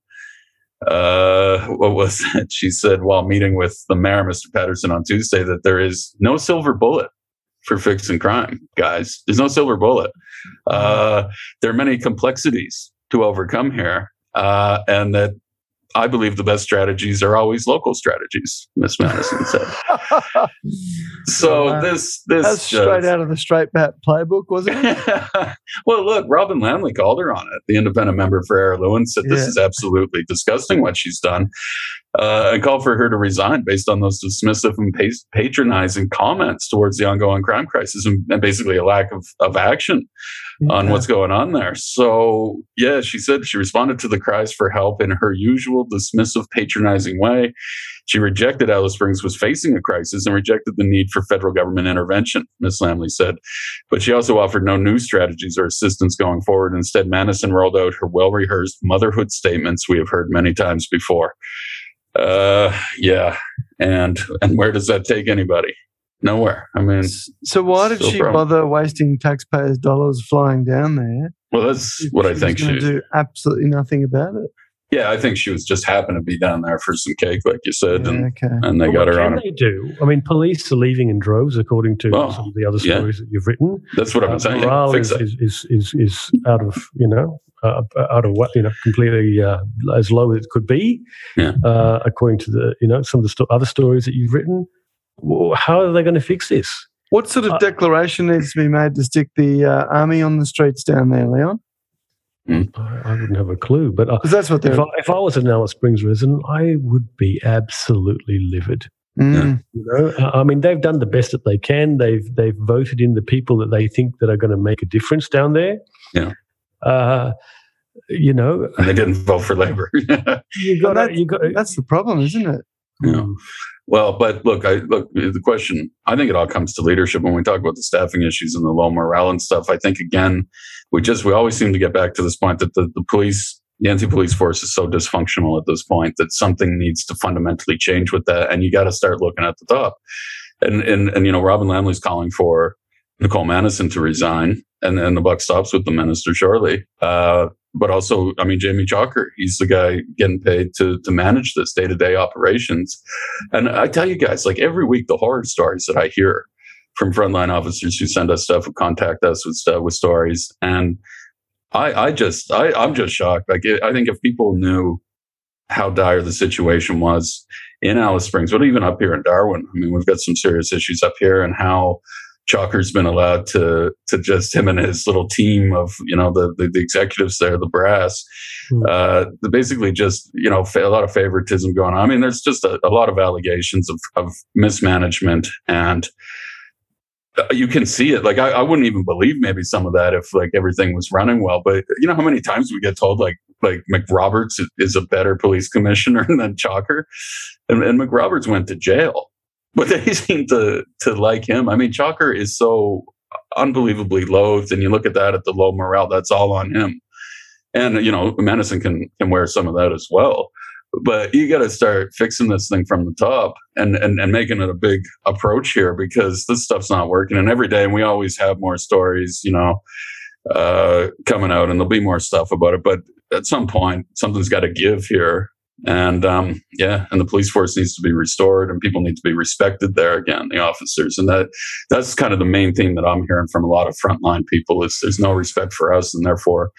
uh, "What was it?" She said while meeting with the mayor, Mr. Paterson, on Tuesday, that there is no silver bullet for fixing crime, guys. There's no silver bullet. Uh, there are many complexities to overcome here, uh, and that I believe the best strategies are always local strategies, Miss Manison said. so well, uh, this this that's uh, straight out of the straight bat playbook, wasn't it? well, look, Robyn Lambley called her on it. The independent member for Araluen said this yeah. is absolutely disgusting what she's done, uh, and called for her to resign based on those dismissive and patronizing comments towards the ongoing crime crisis and, and basically a lack of, of action yeah. on what's going on there. So, yeah, she said she responded to the cries for help in her usual dismissive, patronizing way. She rejected Alice Springs was facing a crisis and rejected the need for federal government intervention, Ms. Lambley said. But she also offered no new strategies or assistance going forward. Instead, Manison rolled out her well rehearsed motherhood statements we have heard many times before. Uh, yeah. And, and where does that take anybody? Nowhere. I mean, so why did she problem. bother wasting taxpayers' dollars flying down there? Well, that's what I think she do absolutely nothing about it. Yeah, I think she was just happened to be down there for some cake, like you said, yeah, and, okay. and they well, got her on. They do. I mean, police are leaving in droves, according to well, some of the other stories yeah. that you've written. That's what I've been uh, saying. Morale is, is, is, is, is out of you know uh, out of what you know completely uh, as low as it could be, yeah. uh, according to the you know some of the sto- other stories that you've written. How are they going to fix this? What sort of uh, declaration needs to be made to stick the uh, army on the streets down there, Leon? Mm. I, I, wouldn't have a clue, but uh, that's what if I, if I was an Alice Springs resident, I would be absolutely livid. Mm. You know, I mean, they've done the best that they can. They've they've voted in the people that they think that are going to make a difference down there. Yeah. Uh, you know, and they didn't vote for Labor. you got, that, you got that's the problem, isn't it? Yeah. Well, but look, I look the question. I think it all comes to leadership when we talk about the staffing issues and the low morale and stuff. I think again, we just we always seem to get back to this point that the, the police, the NT police force, is so dysfunctional at this point that something needs to fundamentally change with that, and you got to start looking at the top. And and and you know, Robyn Lambley's calling for Nicole Manison to resign, and then the buck stops with the minister shortly. Uh, but also, I mean, Jamie Chalker, he's the guy getting paid to to manage this day to day operations. And I tell you guys, like every week, the horror stories that I hear from frontline officers who send us stuff, who contact us with stuff with stories, and I, I just, I, I'm just shocked. Like, I think if people knew how dire the situation was in Alice Springs, but even up here in Darwin, I mean, we've got some serious issues up here, and how Chalker's been allowed to to just him and his little team of you know the the, the executives there, the brass, mm. uh, basically just you know a lot of favoritism going on. I mean, there's just a, a lot of allegations of, of mismanagement and uh, you can see it. Like I, I, wouldn't even believe maybe some of that if like everything was running well. But you know how many times we get told like like McRoberts is a better police commissioner than Chalker, and, and McRoberts went to jail, but they seem to to like him. I mean, Chalker is so unbelievably loathed, and you look at that at the low morale. That's all on him. And you know, Manison can can wear some of that as well but you got to start fixing this thing from the top and, and and making it a big approach here because this stuff's not working and every day and we always have more stories you know uh, coming out and there'll be more stuff about it but at some point something's got to give here and um, yeah and the police force needs to be restored and people need to be respected there again the officers and that that's kind of the main thing that i'm hearing from a lot of frontline people is there's no respect for us and therefore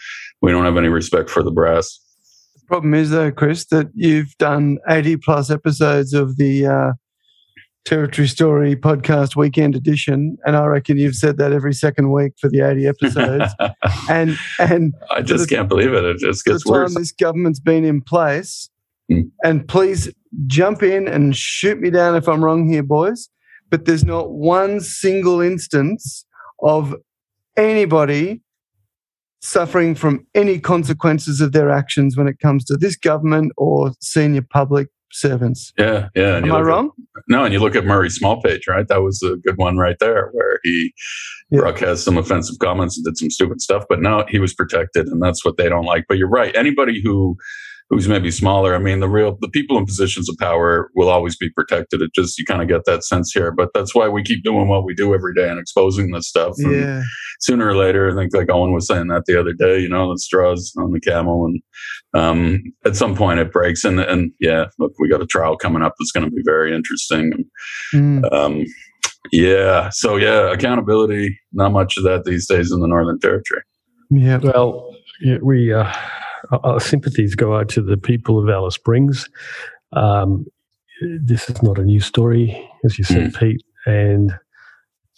we don't have any respect for the brass The problem is, though, Chris, that you've done 80 plus episodes of the uh, Territory Story podcast weekend edition, and I reckon you've said that every second week for the 80 episodes. and and I just can't believe it. It just gets the worse. Time this government's been in place, mm. and please jump in and shoot me down if I'm wrong here, boys. But there's not one single instance of anybody suffering from any consequences of their actions when it comes to this government or senior public servants. Yeah, yeah. Am I wrong? At, no, and you look at Murray Smallpage, right? That was a good one right there, where he yeah. broadcast some offensive comments and did some stupid stuff. But no, he was protected, and that's what they don't like. But you're right. Anybody who who's maybe smaller. I mean, the real the people in positions of power will always be protected. It just you kind of get that sense here, but that's why we keep doing what we do every day and exposing this stuff. And yeah. Sooner or later, I think like Owen was saying that the other day. You know, the straws on the camel, and um, at some point it breaks. And and yeah, look, we got a trial coming up that's going to be very interesting. And, mm. um, yeah. So yeah, accountability. Not much of that these days in the Northern Territory. Yeah. Well, we. Uh, our sympathies go out to the people of Alice Springs. Um, this is not a new story, as you said, mm. Pete. And,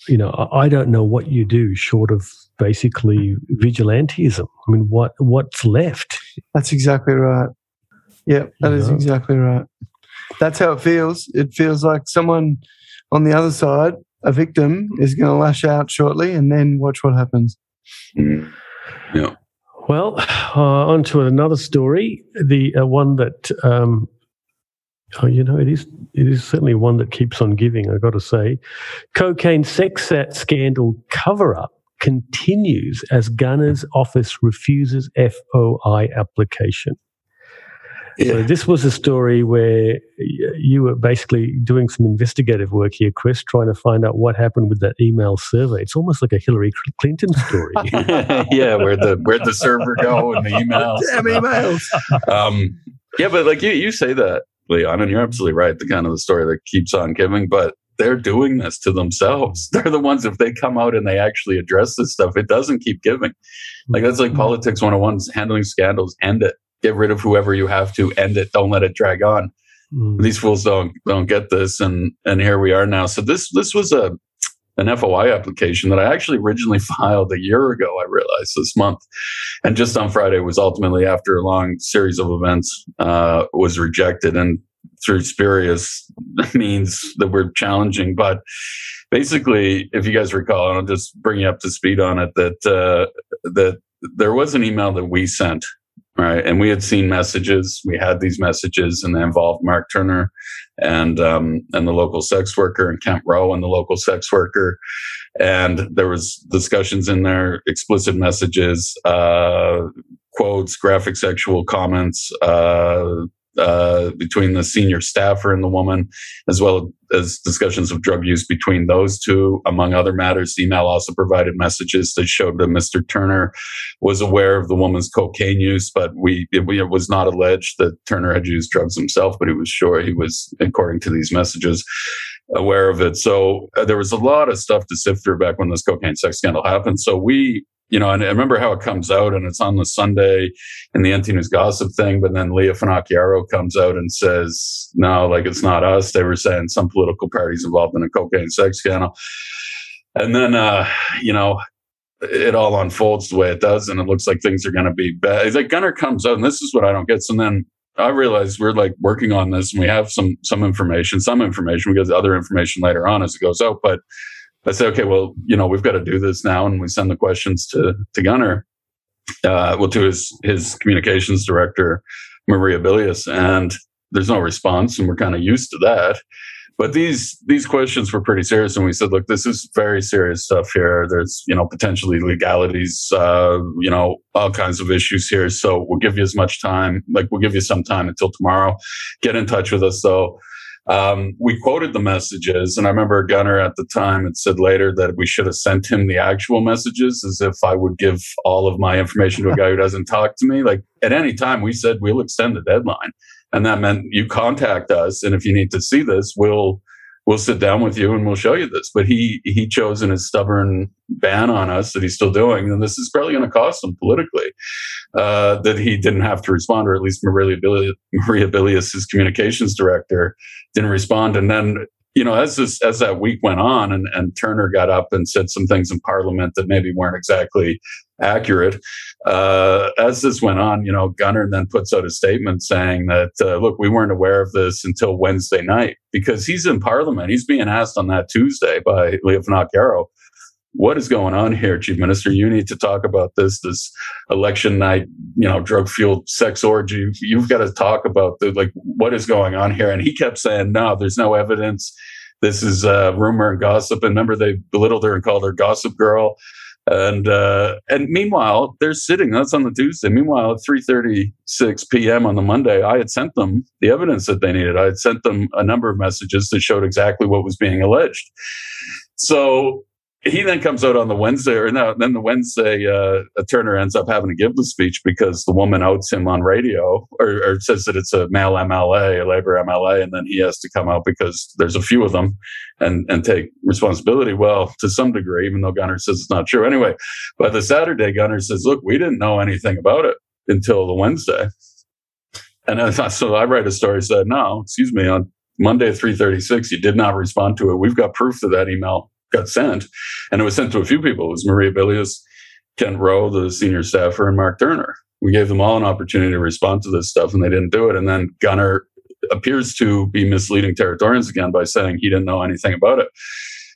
you know, I don't know what you do short of basically vigilantism. I mean, what what's left? That's exactly right. Yeah, that you is know? exactly right. That's how it feels. It feels like someone on the other side, a victim, is going to lash out shortly, and then watch what happens. Mm. Yeah. Well, uh, on to another story. The uh, one that, um, oh, you know, it is it is certainly one that keeps on giving. I've got to say, cocaine sex scandal cover up continues as Gunner's office refuses FOI application. Yeah. So this was a story where you were basically doing some investigative work here, Chris, trying to find out what happened with that email survey. It's almost like a Hillary Clinton story. yeah, where the where'd the server go and the emails? Damn emails. um, yeah, but like you, you say that, Leon, and you're absolutely right. The kind of the story that keeps on giving, but they're doing this to themselves. They're the ones if they come out and they actually address this stuff, it doesn't keep giving. Like that's like mm-hmm. politics 101, handling scandals, end it get rid of whoever you have to, end it. Don't let it drag on. Mm. These fools don't don't get this, and and here we are now. So this this was a an FOI application that I actually originally filed a year ago. I realized this month, and just on Friday was ultimately after a long series of events uh, was rejected, and through spurious means that were challenging, but. Basically, if you guys recall, and I'll just bring you up to speed on it, that uh, that there was an email that we sent right? And we had seen messages. We had these messages, and they involved Mark Turner and um, and the local sex worker and Kent Rowe and the local sex worker. And there was discussions in there, explicit messages, uh, quotes, graphic sexual comments, uh, uh, between the senior staffer and the woman, as well as discussions of drug use between those two, among other matters. The email also provided messages that showed that Mr. Turner was aware of the woman's cocaine use, but we it, it was not alleged that Turner had used drugs himself, but he was sure he was, according to these messages, aware of it. So uh, there was a lot of stuff to sift through back when this cocaine sex scandal happened. So we you know, and I remember how it comes out and it's on the Sunday in the NT News gossip thing, but then Lia Finocchiaro comes out and says, no, like it's not us. They were saying some political parties involved in a cocaine sex scandal. And then, uh, you know, it all unfolds the way it does, and it looks like things are going to be bad. It's like Gunner comes out, and this is what I don't get. So then I realize we're like working on this, and we have some some information, some information. We get other information later on as it goes out, but I say, okay, well, you know, we've got to do this now, and we send the questions to to Gunner, uh, well, to his his communications director, Maria Bilius, and there's no response, and we're kind of used to that. But these these questions were pretty serious, and we said, look, this is very serious stuff here. There's you know potentially legalities, uh, you know, all kinds of issues here. So we'll give you as much time, like we'll give you some time until tomorrow. Get in touch with us though um, we quoted the messages, and I remember Gunner at the time had said later that we should have sent him the actual messages as if I would give all of my information to a guy who doesn't talk to me. Like at any time, we said we'll extend the deadline. And that meant you contact us. And if you need to see this, we'll we'll sit down with you and we'll show you this. But he he chose in his stubborn ban on us that he's still doing, and this is probably going to cost him politically. Uh, that he didn't have to respond, or at least Maria Bilius, Maria Bilius, his communications director, didn't respond. And then you know, as this as that week went on, and, and Turner got up and said some things in Parliament that maybe weren't exactly accurate. Uh, as this went on, you know, Gunner then puts out a statement saying that, uh, look, we weren't aware of this until Wednesday night because he's in Parliament. He's being asked on that Tuesday by Lia Finocchiaro, what is going on here, Chief Minister? You need to talk about this, this election night, you know, drug fueled sex orgy. You've got to talk about the, like, what is going on here? And he kept saying, no, there's no evidence. This is uh, rumor and gossip. And remember, they belittled her and called her Gossip Girl. And uh, and meanwhile, they're sitting. That's on the Tuesday. Meanwhile, at three thirty six p.m. on the Monday, I had sent them the evidence that they needed. I had sent them a number of messages that showed exactly what was being alleged. So he then comes out on the Wednesday, or no, then the Wednesday, uh, Turner ends up having to give the speech because the woman outs him on radio, or, or, says that it's a male MLA, a labor MLA, and then he has to come out because there's a few of them, and and take responsibility. Well, to some degree, even though Gunner says it's not true. Anyway, by the Saturday, Gunner says, "Look, we didn't know anything about it until the Wednesday," and so I write a story said, "No, excuse me, on Monday at 3:36, you did not respond to it. We've got proof that that email." Got sent, and it was sent to a few people. It was Maria Bilius, Kent Rowe, the senior staffer, and Mark Turner. We gave them all an opportunity to respond to this stuff, and they didn't do it. And then Gunner appears to be misleading Territorians again by saying he didn't know anything about it.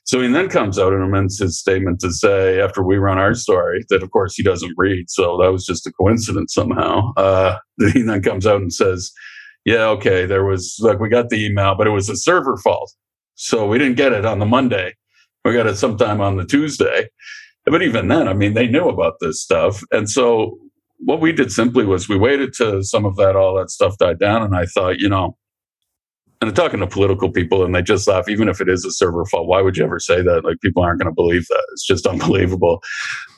So he then comes out and amends his statement to say, after we run our story, that of course he doesn't read. So that was just a coincidence somehow. Uh, he then comes out and says, yeah, okay, there was like, we got the email, but it was a server fault. So we didn't get it on the Monday. We got it sometime on the Tuesday. But even then, I mean, they knew about this stuff. And so what we did simply was we waited to some of that, all that stuff died down. And I thought, you know, and I'm talking to political people and they just laugh, even if it is a server fault, why would you ever say that? Like people aren't going to believe that. It's just unbelievable.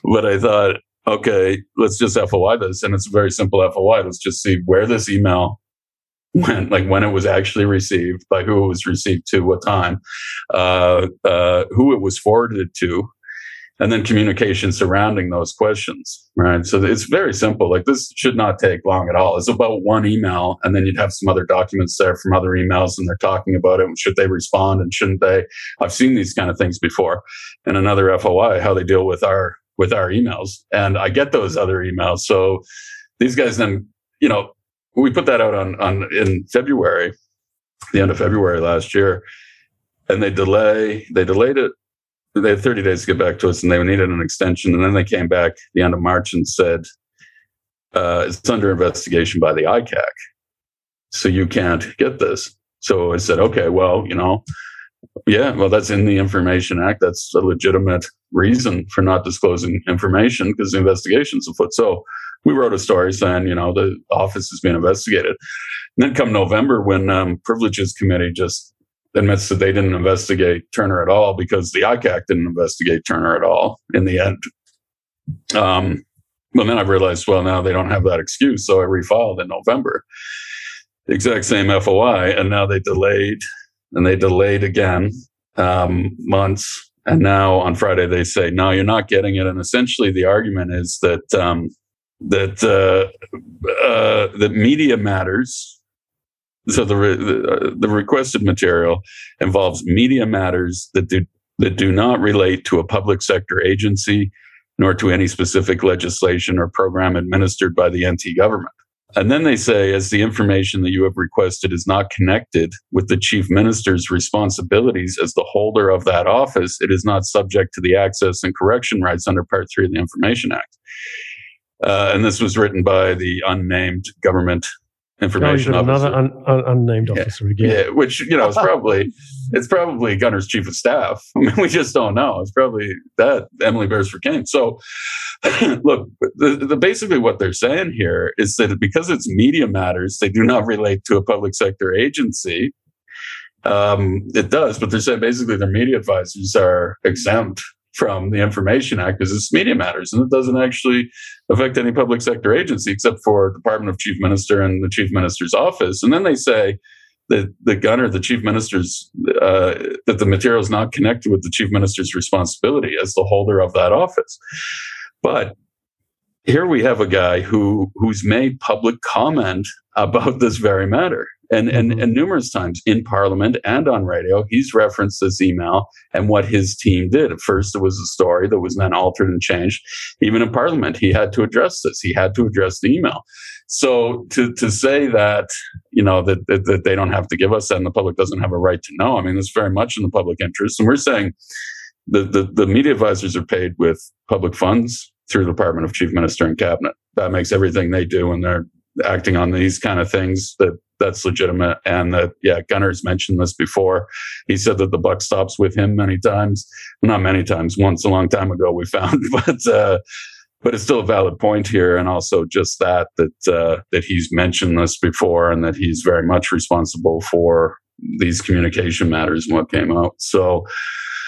But I thought, okay, let's just FOI this. And it's a very simple FOI. Let's just see where this email when like when it was actually received by who it was received to what time uh, uh, who it was forwarded to and then communication surrounding those questions right? So it's very simple. Like this should not take long at all. It's about one email and then you'd have some other documents there from other emails and they're talking about it should they respond and shouldn't they? I've seen these kind of things before in another foi how they deal with our with our emails. And i get those other emails. So these guys then you know we put that out on, on in February, the end of February last year, and they delay they delayed it. They had 30 days to get back to us, and they needed an extension. And then they came back the end of March and said uh, it's under investigation by the ICAC, so you can't get this. So I said, okay, well, you know, yeah, well, that's in the Information Act. That's a legitimate reason for not disclosing information because the investigation's afoot. So we wrote a story saying, you know, the office is being investigated. And then come November, when um, Privileges Committee just admits that they didn't investigate Turner at all because the ICAC didn't investigate Turner at all in the end. Um, well, then I realized, well, now they don't have that excuse. So I refiled in November. The exact same FOI. And now they delayed and they delayed again um, months. And now on Friday, they say, no, you're not getting it. And essentially, the argument is that um, that uh, uh, that media matters. So the, re- the, uh, the requested material involves media matters that do that do not relate to a public sector agency nor to any specific legislation or program administered by the NT government. And then they say, as the information that you have requested is not connected with the chief minister's responsibilities as the holder of that office, it is not subject to the access and correction rights under Part 3 of the Information Act. Uh, and this was written by the unnamed government information oh, officer. Another un, un, unnamed Yeah. officer again. Yeah, which you know is probably it's probably Gunner's chief of staff. I mean, we just don't know. It's probably that Emily Beresford King. So, look, the, the basically what they're saying here is that because it's media matters, they do not relate to a public sector agency. Um, it does, but they're saying basically their media advisors are exempt from the Information Act because it's media matters and it doesn't actually affect any public sector agency except for Department of Chief Minister and the Chief Minister's office. And then they say that the gunner, the chief minister's, uh, that the material is not connected with the chief minister's responsibility as the holder of that office. But here we have a guy who who's made public comment about this very matter. And, and, mm-hmm. and numerous times in parliament and on radio, he's referenced this email and what his team did. At first, it was a story that was then altered and changed. Even in parliament, he had to address this. He had to address the email. So to, to say that, you know, that, that, that they don't have to give us that and the public doesn't have a right to know, I mean, it's very much in the public interest. And we're saying the, the, the media advisors are paid with public funds through the Department of Chief Minister and Cabinet. That makes everything they do when they're acting on these kind of things that that's legitimate. And that yeah gunner's mentioned this before. He said that the buck stops with him many times. Not many times once a long time ago we found but uh but it's still a valid point here. And also just that that uh that he's mentioned this before and that he's very much responsible for these communication matters and what came out. So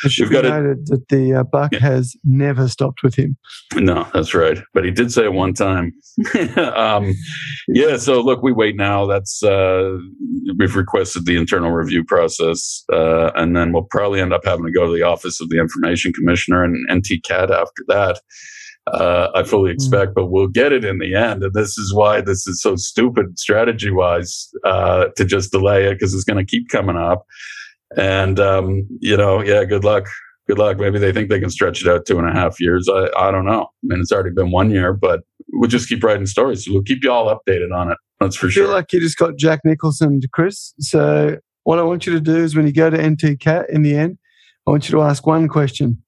Should We've got noted that the uh, buck Yeah. has never stopped with him. No, that's right. But he did say it one time. um, yeah. So look, we wait now. That's uh, we've requested the internal review process, uh, and then we'll probably end up having to go to the office of the information commissioner and NTCAT after that. Uh, I fully expect, but we'll get it in the end. And this is why this is so stupid strategy wise uh, to just delay it because it's going to keep coming up. And um, you know, yeah, good luck good luck. Maybe they think they can stretch it out two and a half years. I, I don't know. I mean, it's already been one year, but we'll just keep writing stories. We'll keep you all updated on it. That's for sure. I feel sure. like you just got Jack Nicholson to Chris. So what I want you to do is when you go to NTCAT in the end, I want you to ask one question: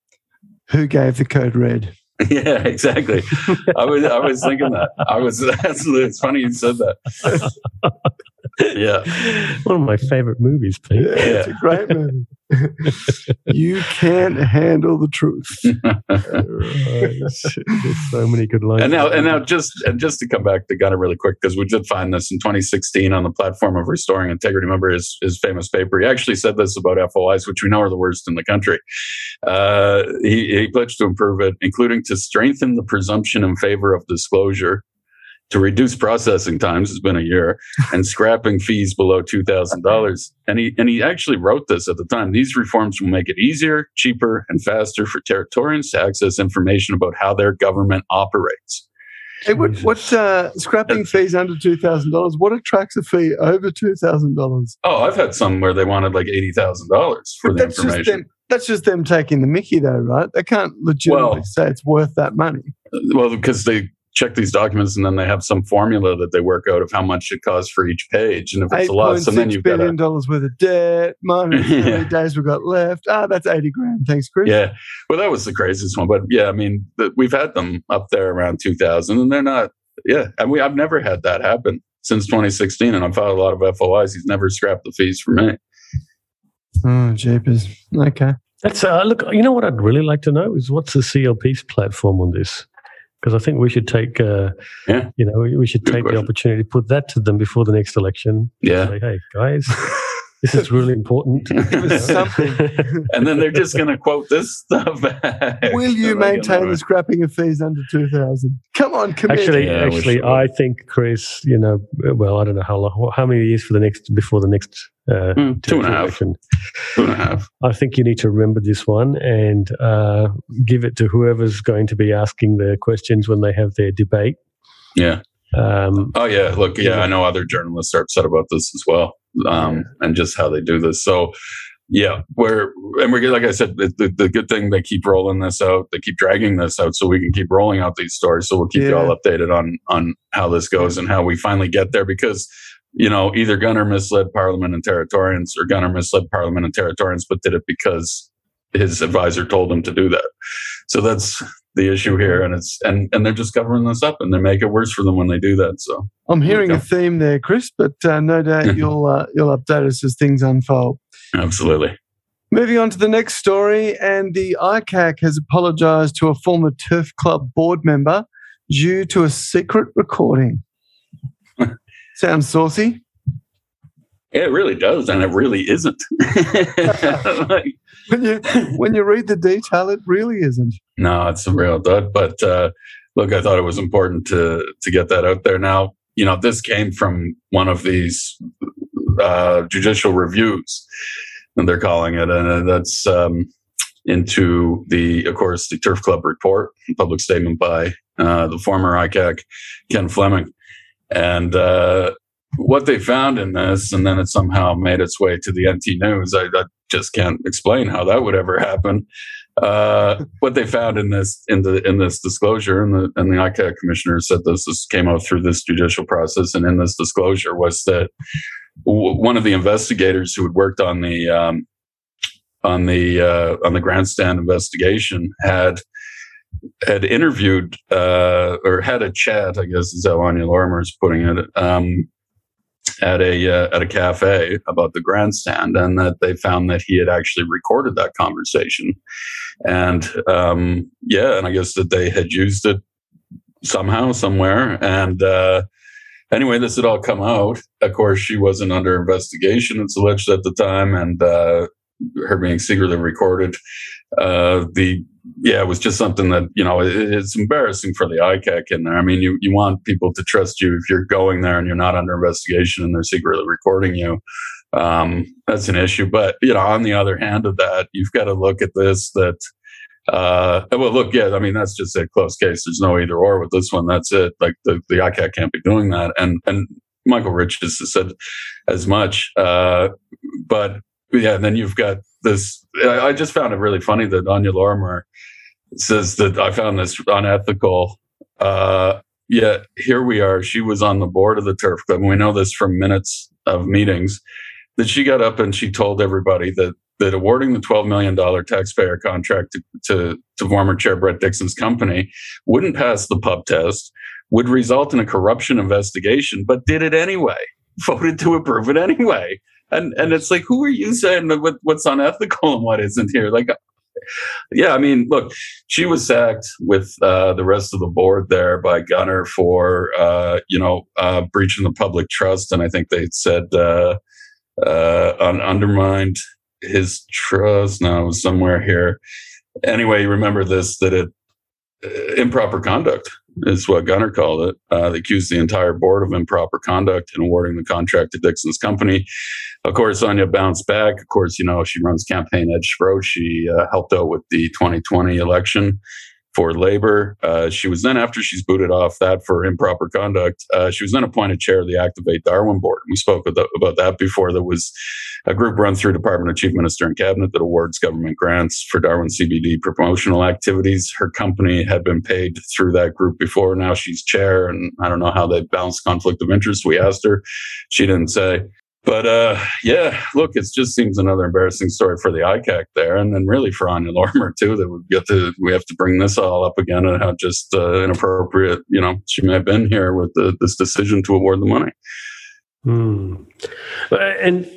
Who gave the code red? yeah, exactly. I was I was thinking that. I was. That's, it's funny you said that. Yeah. One of my favorite movies, Pete. Yeah, it's a great movie. you can't handle the truth. There's so many good lines. And now, and now, just and just to come back to Gunner really quick because we did find this in 2016 on the platform of Restoring Integrity. Remember his his famous paper? He actually said this about FOIs, which we know are the worst in the country. Uh, he, he pledged to improve it, including to strengthen the presumption in favor of disclosure. To reduce processing times, it's been a year, and scrapping fees below two thousand dollars. And he and he actually wrote this at the time. These reforms will make it easier, cheaper, and faster for Territorians to access information about how their government operates. Hey, what what uh, scrapping fees under two thousand dollars? What attracts a fee over two thousand dollars? Oh, I've had some where they wanted like eighty thousand dollars for the That's just information. them. That's just them taking the Mickey, though, right? They can't legitimately Well- say it's worth that money. Well, because they check these documents and then they have some formula that they work out of how much it costs for each page, and if it's Eight a lot, point so then six you've got billion dollars worth of debt. Minus how many days we've got left. Ah, that's eighty grand. Thanks, Chris. yeah. Well, that was the craziest one, but yeah, I mean, the, we've had them up there around two thousand, and they're not. Yeah, and we I've never had that happen since 2016, and I've filed a lot of FOIs. He's never scrapped the fees for me. Oh, jeepers. Okay. That's uh, look. You know what I'd really like to know is what's the CLP's platform on this? Because I think we should take, uh, Yeah. you know, we, we should Good take question. the opportunity to put that to them before the next election. Yeah. Say, hey guys, this is really important. something. and then they're just going to quote this stuff back. Will you maintain the scrapping of fees under 2000? Come on, commit. Actually, Yeah, I actually, it would. I think Chris, you know, well, I don't know how long, how many years for the next before the next uh, Hmm, two and a half. Two and a half. I think you need to remember this one and uh, give it to whoever's going to be asking the questions when they have their debate. Yeah. Um, Oh yeah, look, yeah, I know other journalists are upset about this as well, um, and just how they do this. So, yeah, we're and we're like I said, the, the, the good thing they keep rolling this out, they keep dragging this out, so we can keep rolling out these stories. So we'll keep you all updated on on how this goes and how we finally get there because. You know, either Gunner misled Parliament and Territorians, or Gunner misled Parliament and Territorians, but did it because his advisor told him to do that. So that's the issue here, and it's and and they're just covering this up, and they make it worse for them when they do that. So I'm hearing a theme there, Chris, but uh, no doubt you'll uh, you'll update us as things unfold. absolutely. Moving on to the next story, and the ICAC has apologised to a former Turf Club board member due to a secret recording. Sounds saucy. Yeah, it really does, and it really isn't. Like, When you when you read the detail, it really isn't. no, it's a real dud. But uh, look, I thought it was important to to get that out there. Now, you know, this came from one of these uh, judicial reviews, and they're calling it, and uh, that's um, into the, of course, the Turf Club report, public statement by uh, the former ICAC, Ken Fleming, and. What they found in this, and then it somehow made its way to the NT News. I, I just can't explain how that would ever happen. Uh, what they found in this in the in this disclosure, and the and the ICAC commissioner said this, this came out through this judicial process, and in this disclosure was that w- one of the investigators who had worked on the um, on the uh, on the grandstand investigation had had interviewed uh, or had a chat, I guess is how Anya Lorimer is putting it, um, at a uh, at a cafe about the grandstand, and that they found that he had actually recorded that conversation, and um, yeah, and I guess that they had used it somehow, somewhere, and. Uh, Anyway, this had all come out. Of course, she wasn't under investigation. It's alleged at the time, and uh, her being secretly recorded. Uh, the yeah, it was just something that you know it, it's embarrassing for the ICAC in there. I mean, you you want people to trust you if you're going there and you're not under investigation and they're secretly recording you. Um, that's an issue. But you know, on the other hand of that, you've got to look at this that. Uh, well, look, yeah, I mean, that's just a close case. There's no either or with this one. That's it. Like the, the ICAC can't be doing that. And, and Michael Rich has said as much. Uh, but yeah, and then you've got this. I, just found it really funny that Anya Lorimer says that I found this unethical. Uh, yeah, here we are. She was on the board of the Turf Club. And we know this from minutes of meetings that she got up and she told everybody that that awarding the $12 million taxpayer contract to, to, to former chair Brett Dixon's company wouldn't pass the pub test, would result in a corruption investigation, but did it anyway, voted to approve it anyway. And, and it's like, who are you saying what, what's unethical and what isn't here? Like, yeah, I mean, look, she was sacked with uh, the rest of the board there by Gunner for, uh, you know, uh, breaching the public trust. And I think they said uh, uh, un- undermined his trust. now somewhere here. Anyway, remember this that it uh, improper conduct is what Gunner called it. Uh, they accused the entire board of improper conduct in awarding the contract to Dixon's company. Of course, Anya bounced back. Of course, you know, she runs Campaign Edge Road. She uh, helped out with the 2020 election for Labor. Uh, she was then, after she's booted off that for improper conduct, uh, she was then appointed chair of the Activate Darwin board. We spoke about, that before. There was a group run through Department of Chief Minister and Cabinet that awards government grants for Darwin CBD promotional activities. Her company had been paid through that group before. Now she's chair, and I don't know how they balance conflict of interest. We asked her, she didn't say. But uh, yeah, look, it just seems another embarrassing story for the ICAC there, and then really for Anya Lorimer too. That we get to we have to bring this all up again and how just uh, inappropriate, you know, she may have been here with the, this decision to award the money. Hmm. Uh, And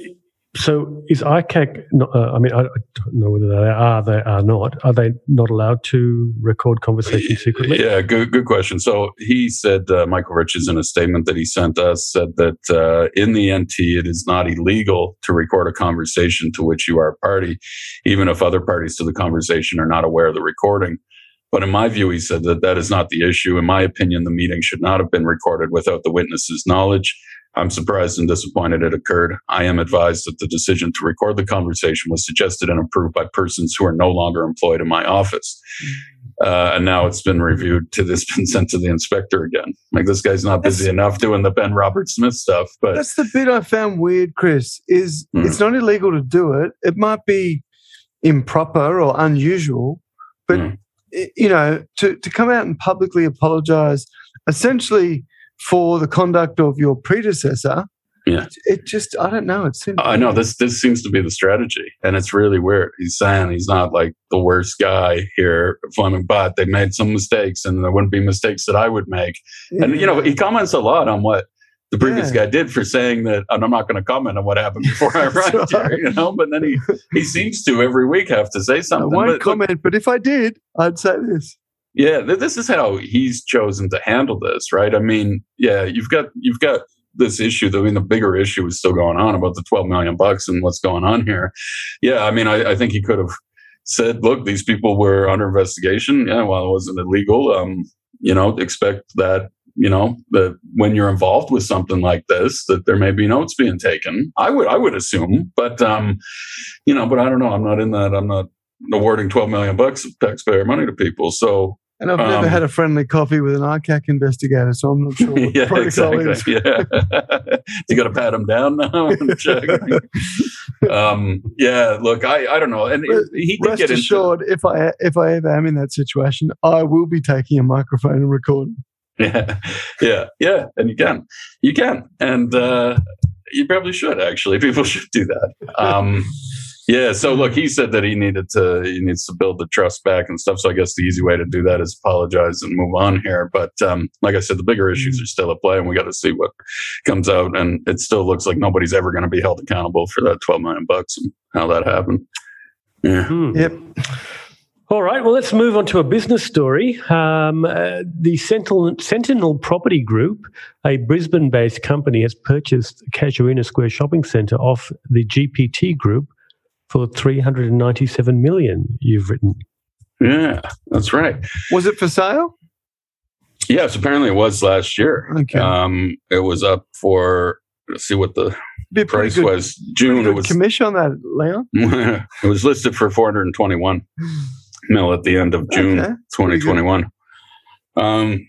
so is ICAC? Not, uh, I mean, I, I, don't know whether they are. They are not. Are they not allowed to record conversations secretly? Yeah, good good question. So he said, uh, Michael Riches, in a statement that he sent us, said that uh, in the NT, it is not illegal to record a conversation to which you are a party, even if other parties to the conversation are not aware of the recording. But in my view, he said that that is not the issue. In my opinion, the meeting should not have been recorded without the witness's knowledge. I'm surprised and disappointed it occurred. I am advised that the decision to record the conversation was suggested and approved by persons who are no longer employed in my office. Uh, and now it's been reviewed to this, been sent to the inspector again. Like this guy's not busy That's- enough doing the Ben Roberts-Smith stuff, but That's the bit I found weird, Chris. Is Hmm. it's not illegal to do it. It might be improper or unusual, but Hmm. i- you know, to to come out and publicly apologize, essentially for the conduct of your predecessor. Yeah. it just I don't know. It seems I know this this seems to be the strategy, and it's really weird. He's saying he's not like the worst guy here, Fleming, but they made some mistakes, and there wouldn't be mistakes that I would make. And you know, he comments a lot on what the previous Yeah. guy did for saying that, and I'm not going to comment on what happened before I arrived right. here, you know. But then he he seems to every week have to say I something. won't But look, comment, but if I did, I'd say this. Yeah, th- this is how he's chosen to handle this, right? I mean, yeah, you've got you've got this issue. I mean, the bigger issue is still going on about the 12 million bucks and what's going on here. Yeah, I mean, I, I think he could have said, "Look, these people were under investigation. Yeah, well, it wasn't illegal. Um, you know, expect that." You know that when you're involved with something like this, that there may be notes being taken. I would, I would assume, but um, you know, but I don't know. I'm not in that. I'm not awarding 12 million bucks of taxpayer money to people. So And I've never Um, had a friendly coffee with an ICAC investigator, so I'm not sure what the yeah, protocol exactly. is. Yeah, you got to pat him down now. um, yeah, look, I, I don't know, and he did Rest get into. assured, if I if I ever am in that situation, I will be taking a microphone and recording. Yeah, yeah, yeah, and you can, you can, and uh, you probably should actually. People should do that. Um, yeah. So look, he said that he needed to, he needs to build the trust back and stuff. So I guess the easy way to do that is apologize and move on here. But um, like I said, the bigger issues are still at play, and we got to see what comes out. And it still looks like nobody's ever going to be held accountable for that twelve million bucks and how that happened. Yeah. Hmm. Yep. All right, well, let's move on to a business story. Um, uh, the Sentinel, Sentinel Property Group, a Brisbane based company, has purchased Casuarina Square Shopping Centre off the GPT Group for 397 million, you've written. Yeah, that's right. Was it for sale? Yes, apparently it was last year. Okay. Um, it was up for let's see what the Be price good, was. pretty June it was commission on that, Leon. it was listed for 421 mil at the end of June Okay, 2021. Um,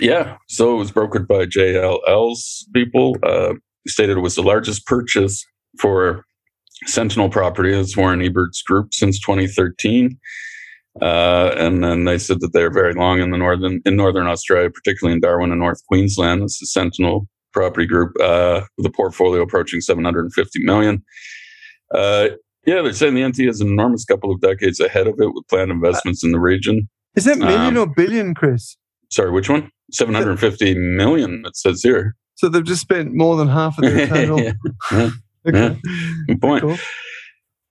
yeah, so it was brokered by JLL's people. Uh, stated it was the largest purchase for Sentinel property. It's Warren Ebert's group since 2013. Uh, and then they said that they're very long in the northern in northern Australia, particularly in Darwin and North Queensland. It's the Sentinel property group uh, with a portfolio approaching 750 million. Uh, yeah, they're saying the NT is an enormous couple of decades ahead of it with planned investments in the region. Is that million Um, or billion, Chris? Sorry, which one? 750 million, it says here. So they've just spent more than half of their total. Yeah, Okay. Good point. Cool.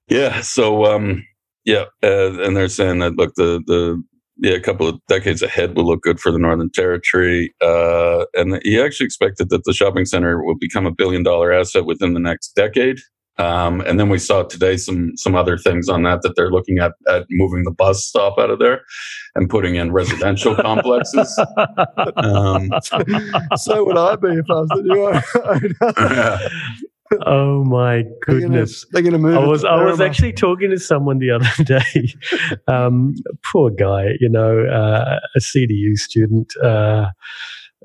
Yeah. So, um, yeah, uh, and they're saying that look, the the yeah, a couple of decades ahead will look good for the Northern Territory, uh, and he actually expected that the shopping center will become a billion dollar asset within the next decade. Um, and then we saw today some some other things on that that they're looking at at moving the bus stop out of there and putting in residential complexes. Um, so would I be if I was the new owner. yeah. oh, my goodness. They're going to move. I was I was actually talking to someone the other day. Um, poor guy, you know, uh, a CDU student. Uh,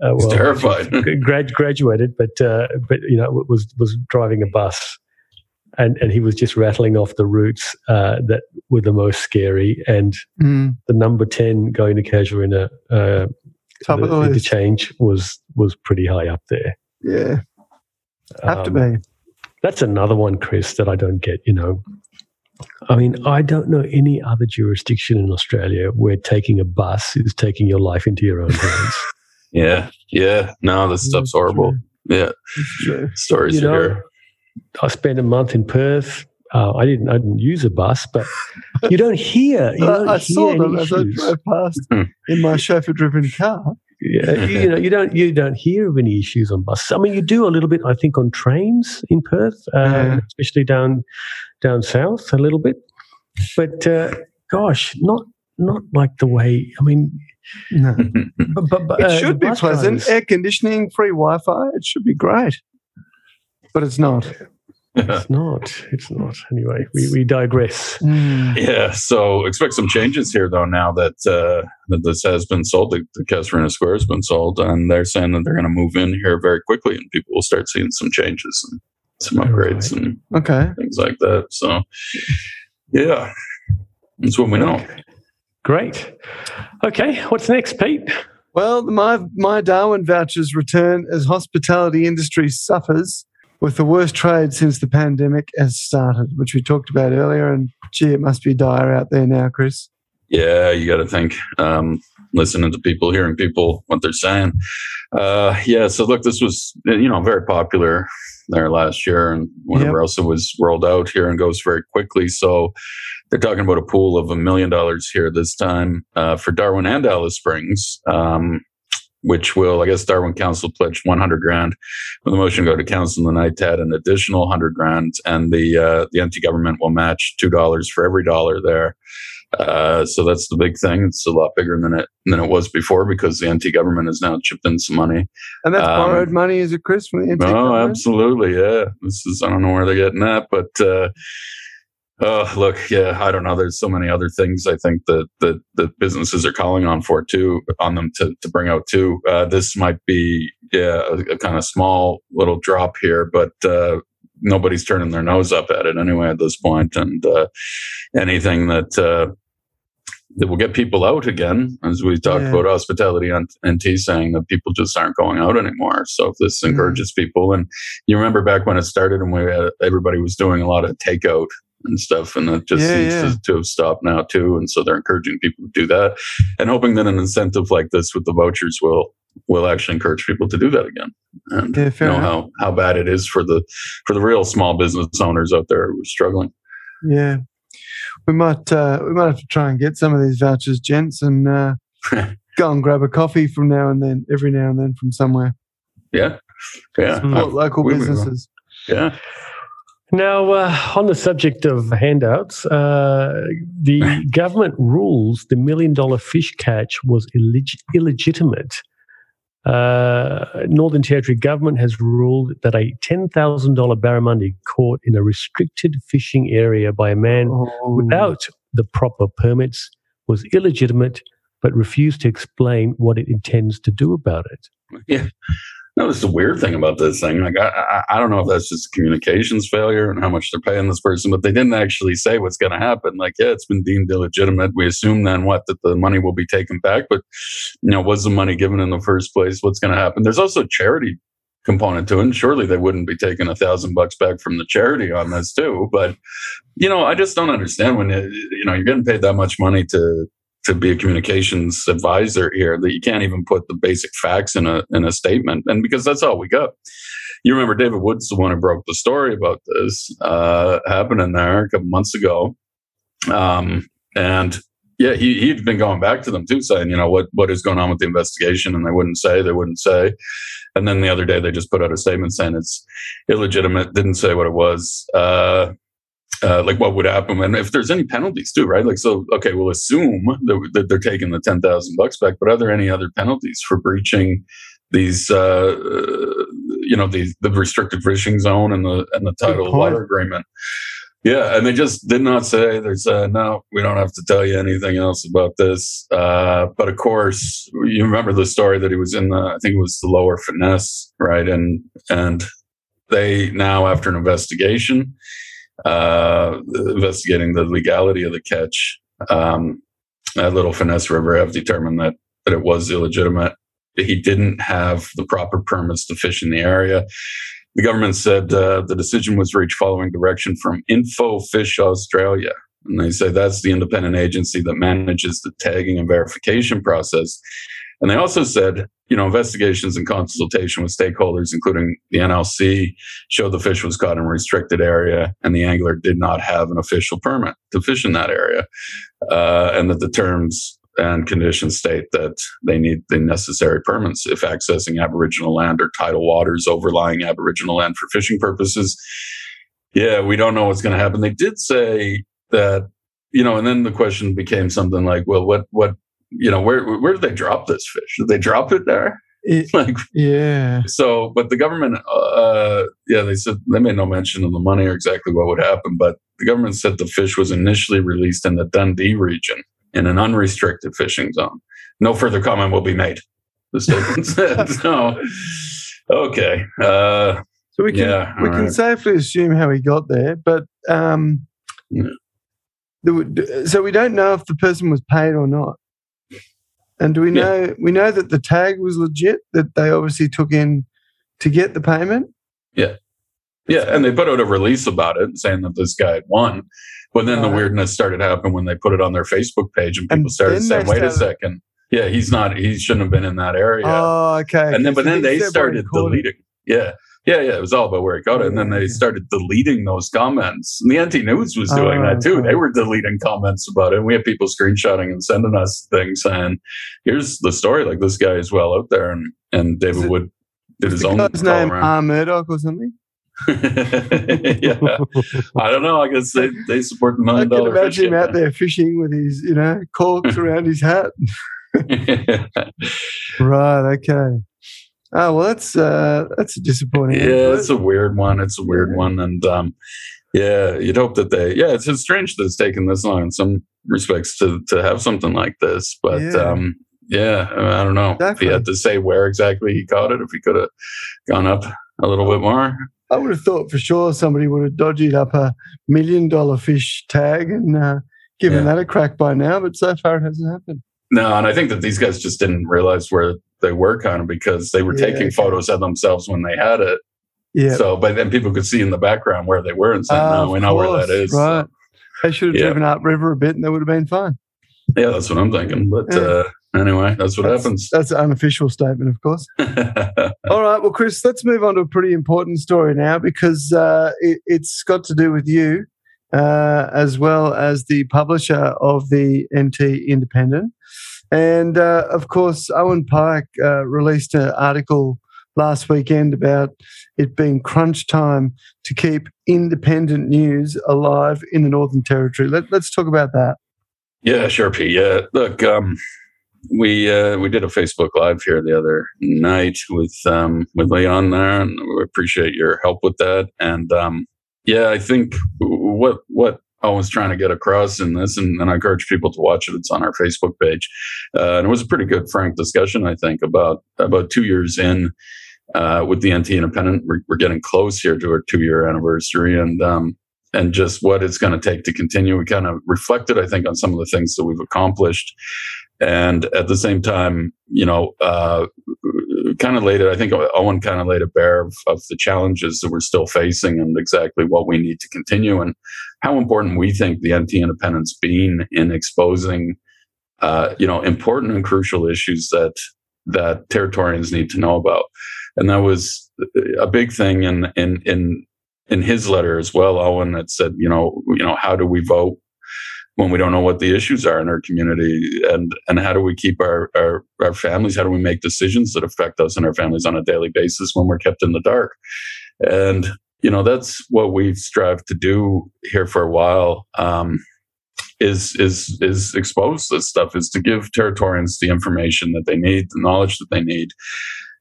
uh, well, terrified. grad, graduated, but uh, but you know was was driving a bus, and and he was just rattling off the routes uh, that were the most scary, and Mm, the number ten going to Casuarina uh, top of the list. interchange was was pretty high up there. Yeah, have to Um, be. That's another one, Chris, that I don't get. You know, I mean, I don't know any other jurisdiction in Australia where taking a bus is taking your life into your own hands. Yeah. Yeah. No, this stuff's horrible. Yeah. True. Stories You you know, hear. I spent a month in Perth. Uh, I didn't. I didn't use a bus, but you don't hear. You don't I hear saw them any as I drove past Hmm. in my chauffeur-driven car. Yeah, you, you know, you don't you don't hear of any issues on buses. I mean, you do a little bit, I think, on trains in Perth, uh, Yeah. especially down down south a little bit. But uh, gosh, not not like the way. I mean, No. but, but, but, It uh, should be pleasant. drivers- Air conditioning, free Wi-Fi. It should be great, but it's not. It's not. It's not. Anyway, we, we digress. Yeah, so expect some changes here though. Now that uh, that this has been sold, the, the Casuarina Square has been sold, and they're saying that they're going to move in here very quickly, and people will start seeing some changes and some upgrades and Okay. things like that. So, yeah, that's what we know. Great. Okay, what's next, Pete? Well, my my Darwin vouchers return as hospitality industry suffers with the worst trade since the pandemic has started, which we talked about earlier. And gee, it must be dire out there now, Chris. Yeah, you got to think. Um, listening to people, hearing people what they're saying. Uh, yeah, so look, this was you know very popular there last year, and whenever else it was rolled out here and goes very quickly. So they're talking about a pool of a million dollars here this time uh, for Darwin and Alice Springs. Um, which will, I guess, Darwin Council pledged 100 grand. With the motion to go to council to add an additional 100 grand, and the uh, the NT government will match two dollars for every dollar there. Uh, so that's the big thing. It's a lot bigger than it than it was before because the NT government has now chipped in some money. And that's Um, borrowed money, is it, Chris, from the Oh, absolutely, yeah. This is I don't know where they're getting that, but uh, oh, look, yeah, I don't know. There's so many other things I think that that the businesses are calling on for too, on them to to bring out too. Uh, this might be yeah a, a kind of small little drop here, but. Uh, Nobody's turning their nose up at it anyway at this point. point, and uh, anything that uh, that will get people out again, as we talked Yeah. about hospitality and NT saying that people just aren't going out anymore. So if this Mm. encourages people, and you remember back when it started and we had, everybody was doing a lot of takeout and stuff, and that just Yeah, seems yeah. To, to have stopped now too. And so they're encouraging people to do that, and hoping that an incentive like this with the vouchers will will actually encourage people to do that again. And Yeah, fair know enough. how how bad it is for the for the real small business owners out there who are struggling. Yeah. We might uh, we might have to try and get some of these vouchers, gents, and uh, go and grab a coffee from now and then, every now and then from somewhere. Yeah, yeah, Support local we businesses. yeah. Now, uh, on the subject of handouts, uh, the government rules the million dollar fish catch was illeg- illegitimate. Uh, Northern Territory government has ruled that a $10,000 barramundi caught in a restricted fishing area by a man Oh, without the proper permits was illegitimate, but refused to explain what it intends to do about it. Yeah. This is the weird thing about this thing. Like, I, I, I don't know if that's just communications failure and how much they're paying this person, but they didn't actually say what's going to happen. Like, yeah, it's been deemed illegitimate. We assume then what that the money will be taken back, but you know, was the money given in the first place? What's going to happen? There's also charity component to it. And surely they wouldn't be taking a thousand bucks back from the charity on this too. But you know, I just don't understand when it, you know you're getting paid that much money to to be a communications advisor here that you can't even put the basic facts in a in a statement. And because that's all we got you remember david wood's the one who broke the story about this uh happening there a couple months ago. Um and yeah he, he'd been going back to them too saying you know what what is going on with the investigation? And they wouldn't say they wouldn't say. And then the other day they just put out a statement saying it's illegitimate didn't say what it was. Uh uh, like what would happen and if there's any penalties too, right? Like, so okay, we'll assume that, that they're taking the ten thousand bucks back, but are there any other penalties for breaching these, uh, you know, the the restricted fishing zone and the and the point. water agreement? Yeah, and they just did not say. They said, no, we don't have to tell you anything else about this. Uh, but of course, you remember the story that he was in the, I think it was the lower Finniss, right? And and they now, after an investigation, uh, investigating the legality of the catch, um, at Little Finniss River have determined that, that it was illegitimate. He didn't have the proper permits to fish in the area. The government said uh, the decision was reached following direction from Infofish Australia. And they say that's the independent agency that manages the tagging and verification process. And they also said you know, investigations and consultation with stakeholders, including the NLC, showed the fish was caught in a restricted area and the angler did not have an official permit to fish in that area. Uh, and that the terms and conditions state that they need the necessary permits if accessing Aboriginal land or tidal waters overlying Aboriginal land for fishing purposes. Yeah, we don't know what's going to happen. They did say that, you know, and then the question became something like, well, what, what, you know, where, where did they drop this fish? Did they drop it there? It, like, yeah. So, but the government, uh, yeah, they said they made no mention of the money or exactly what would happen, but the government said the fish was initially released in the Dundee region in an unrestricted fishing zone. No further comment will be made. The statement said. So, okay. Uh, so we can yeah, we can right. safely assume how he got there, but um, yeah. so we don't know if the person was paid or not. And do we know yeah. we know that the tag was legit that they obviously took in to get the payment? Yeah. Yeah, and they put out a release about it saying that this guy had won. But then the weirdness started happening when they put it on their Facebook page and people and started saying, wait a second. Yeah, he's not, he shouldn't have been in that area. Oh, okay. And then, but then they started deleting. Yeah. Yeah, yeah, it was all about where he got it. And then they started deleting those comments. And the NT News was doing oh, that too. They oh, were deleting comments about it. And we had people screenshotting and sending us things saying, here's the story. Like this guy is well out there. And, and David Wood did his own. His name Murdoch or something? yeah, I don't know. I guess they, they support the million dollar. I can imagine him out there fishing with his, you know, corks around his hat. right. Okay. Oh well, that's uh, that's a disappointing. Yeah, it's a weird one. It's a weird yeah. one, and um, yeah, you'd hope that they. Yeah, it's, it's strange that it's taken this long in some respects to to have something like this, but yeah. um, yeah, I don't know exactly. if he had to say where exactly he caught it. If he could have gone up a little bit more. I would have thought for sure somebody would have dodged up a million dollar fish tag and uh, given yeah. that a crack by now, but so far it hasn't happened. No, and I think that these guys just didn't realize where they were kind of because they were yeah, taking okay. photos of themselves when they had it. Yeah. So, but then people could see in the background where they were and say, uh, "No, we know course, where that is." Right. So, they should have yeah. driven upriver a bit, and that would have been fine. Yeah, that's what I'm thinking. But yeah. uh, anyway, that's what that's, happens. That's an unofficial statement, of course. All right. Well, Chris, let's move on to a pretty important story now because uh, it, has got to do with you uh, as well as the publisher of the NT Independent. And uh, of course, Owen Pike uh, released an article last weekend about it being crunch time to keep independent news alive in the Northern Territory. Let, us talk about that. Yeah, sure, P. Yeah, look, um, we uh, we did a Facebook Live here the other night with um, with Leon there, and we appreciate your help with that. And um, yeah, I think what what I was trying to get across in this, and, and I encourage people to watch it. It's on our Facebook page, uh, and it was a pretty good, frank discussion. I think about about two years in uh, with the NT Independent, we're, we're, getting close here to our two year anniversary, and um, and just what it's going to take to continue. We kind of reflected, I think, on some of the things that we've accomplished, and at the same time, you know, uh, kind of laid it. I think Owen kind of laid it bare of, of, the challenges that we're still facing and exactly what we need to continue and how important we think the NT independence being in exposing, uh, you know, important and crucial issues that that Territorians need to know about. And that was a big thing in in in in his letter as well. Owen had said, you know, you know, how do we vote? When we don't know what the issues are in our community and and how do we keep our, our our families how do we make decisions that affect us and our families on a daily basis when we're kept in the dark? And you know that's what we've strived to do here for a while um, is is is expose this stuff is to give territorians the information that they need the knowledge that they need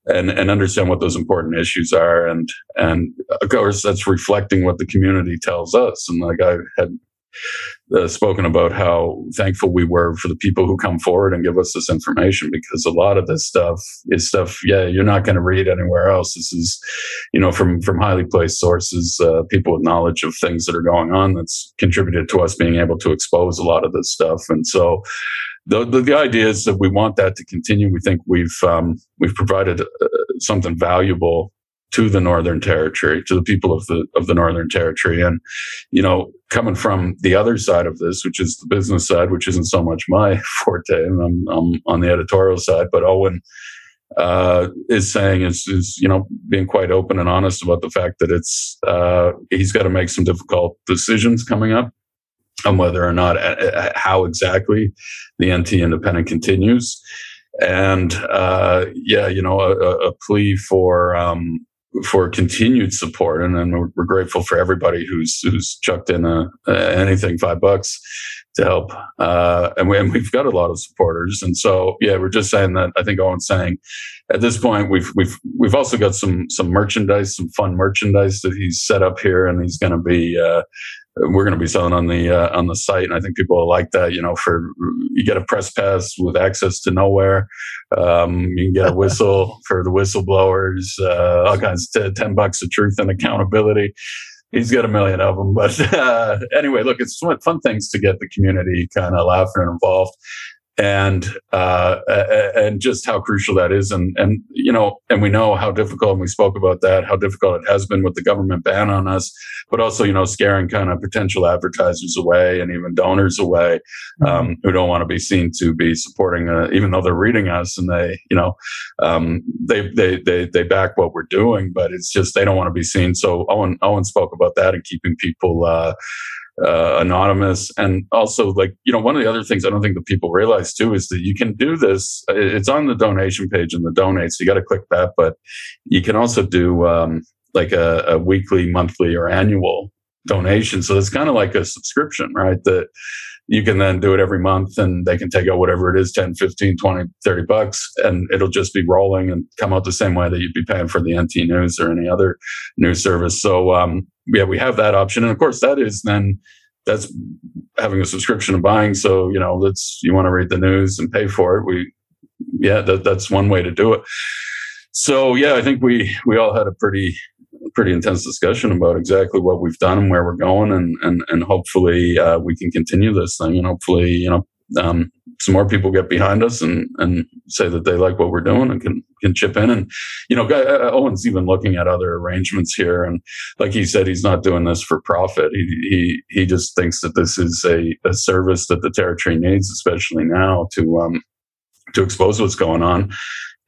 and and understand what those important issues are. And and of course that's reflecting what the community tells us. And like i had uh, spoken about how thankful we were for the people who come forward and give us this information because a lot of this stuff is stuff yeah you're not going to read anywhere else. This is you know from from highly placed sources uh, people with knowledge of things that are going on that's contributed to us being able to expose a lot of this stuff. And so the, the, the idea is that we want that to continue. We think we've um, we've provided uh, something valuable to the Northern Territory, to the people of the of the Northern Territory, and you know, coming from the other side of this, which is the business side, which isn't so much my forte, and I'm, I'm on the editorial side, but Owen uh, is saying is, is, you know, being quite open and honest about the fact that it's, uh, he's got to make some difficult decisions coming up on whether or not, uh, uh how exactly the NT independent continues. And, uh, yeah, you know, a, a plea for, um, for continued support, and then we're, we're, grateful for everybody who's who's chucked in a, anything five bucks to help. Uh, and, we, we've got a lot of supporters. And so, yeah, we're just saying that I think Owen's saying at this point, we've, we've, we've also got some, some merchandise, some fun merchandise that he's set up here and he's going to be, uh, we're going to be selling on the uh, on the site, and I think people will like that. You know, for you get a press pass with access to nowhere. Um, you can get a whistle for the whistleblowers. Uh, all kinds of ten bucks of truth and accountability he's got a million of them. But uh, anyway, look, it's fun things to get the community kind of laughing and involved and uh, and just how crucial that is, and and you know, and we know how difficult, and we spoke about that, how difficult it has been with the government ban on us, but also you know, scaring kind of potential advertisers away and even donors away mm-hmm. um, mm-hmm. who don't want to be seen to be supporting, uh, even though they're reading us and they, you know, um, they they they they back what we're doing, but it's just they don't want to be seen. So Owen Owen spoke about that and keeping people. Uh, uh, anonymous. And also like you know one of the other things i don't think that people realize too is that you can do this. It's on the donation page and the donate so you got to click that. But you can also do um, like a, a, weekly monthly or annual donation. So it's kind of like a subscription right? That you can then do it every month and they can take out whatever it is 10 15 20 30 bucks and it'll just be rolling and come out the same way that you'd be paying for the nt news or any other news service. So um, yeah we have that option. And of course that is then that's having a subscription and buying. So you know that's you want to read the news and pay for it. We yeah that, that's one way to do it. So yeah i think we we all had a pretty pretty intense discussion about exactly what we've done and where we're going, and and and hopefully uh, we can continue this thing, and hopefully you know um, some more people get behind us and and say that they like what we're doing and can can chip in. And you know, uh, Owen's even looking at other arrangements here, and like he said, he's not doing this for profit. He he he just thinks that this is a, a service that the territory needs, especially now to um to expose what's going on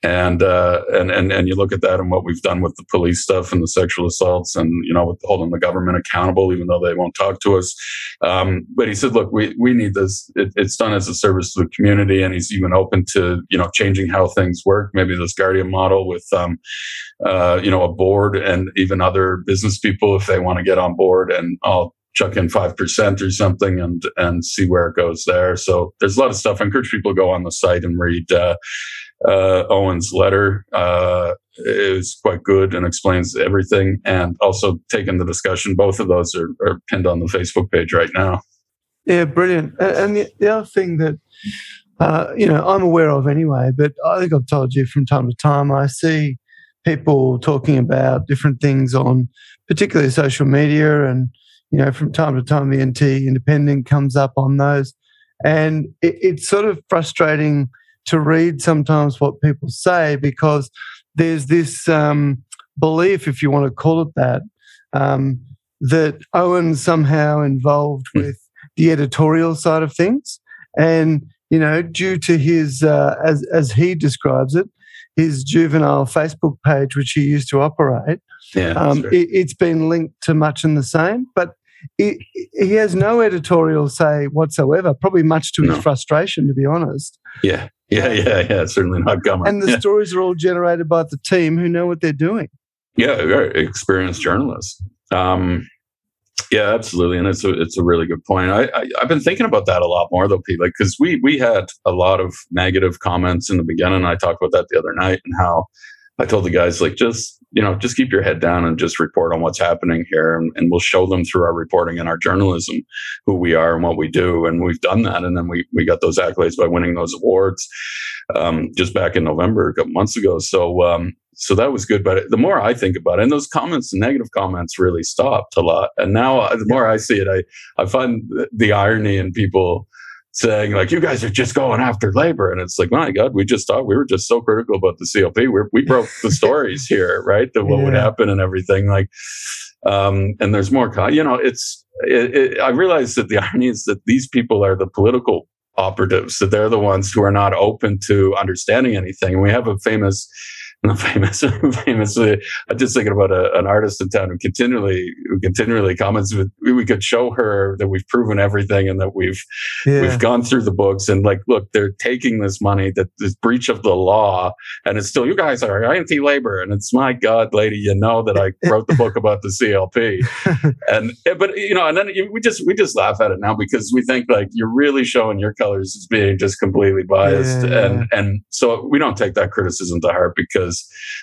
and uh, and and and you look at that and what we've done with the police stuff and the sexual assaults and you know with holding the government accountable even though they won't talk to us. Um, but he said look we we need this. It, it's done as a service to the community and he's even open to you know changing how things work. Maybe this guardian model with um, uh, you know a board and even other business people if they want to get on board and I'll chuck in 5% or something and and see where it goes there. So there's a lot of stuff. I encourage people to go on the site and read uh, uh, Owen's letter uh, is quite good and explains everything, and also taking the discussion. Both of those are, are pinned on the Facebook page right now. Yeah, brilliant. And the, the other thing that uh, you know I'm aware of anyway, but I think I've told you from time to time, I see people talking about different things on particularly social media and you know from time to time the nt independent comes up on those and it, it's sort of frustrating to read sometimes what people say because there's this um, belief, if you want to call it that, um, that Owen's somehow involved hmm. with the editorial side of things. And, you know, due to his, uh, as, as he describes it, his juvenile Facebook page, which he used to operate, yeah, um, it, has been linked to much in the same. But he, he has no editorial say whatsoever, probably much to his frustration, to be honest. Yeah. Yeah, yeah, yeah. Certainly not Gunner. And the yeah. stories are all generated by the team who know what they're doing. Yeah, very experienced journalists. Um, yeah, absolutely, and it's a it's a really good point. I, I have been thinking about that a lot more though, Pete. Like because we we had a lot of negative comments in the beginning. I talked about that the other night and how I told the guys like just you know just keep your head down and just report on what's happening here, and, and, we'll show them through our reporting and our journalism who we are and what we do, and we've done that, and then we we got those accolades by winning those awards um, just back in November a couple months ago. So um, so that was good. But the more I think about it, and those comments, negative comments, really stopped a lot. And now uh, the more I see it, I I find the irony in people saying like you guys are just going after labor and it's like my god we just thought we were just so critical about the cop we we broke the stories here right that what yeah. would happen and everything like um and there's more you know it's it, it, i realize that the irony is that these people are the political operatives that they're the ones who are not open to understanding anything. And we have a famous famous, famously. I'm just thinking about a, an artist in town who continually, who continually comments. With, we could show her that we've proven everything and that we've yeah. we've gone through the books and like, look, they're taking this money that this breach of the law, and it's still you guys are anti-labor, and it's my God, lady, you know that I wrote the book about the CLP, and eh, but you know, and then we just we just laugh at it now because we think like you're really showing your colors as being just completely biased, yeah. and and so we don't take that criticism to heart because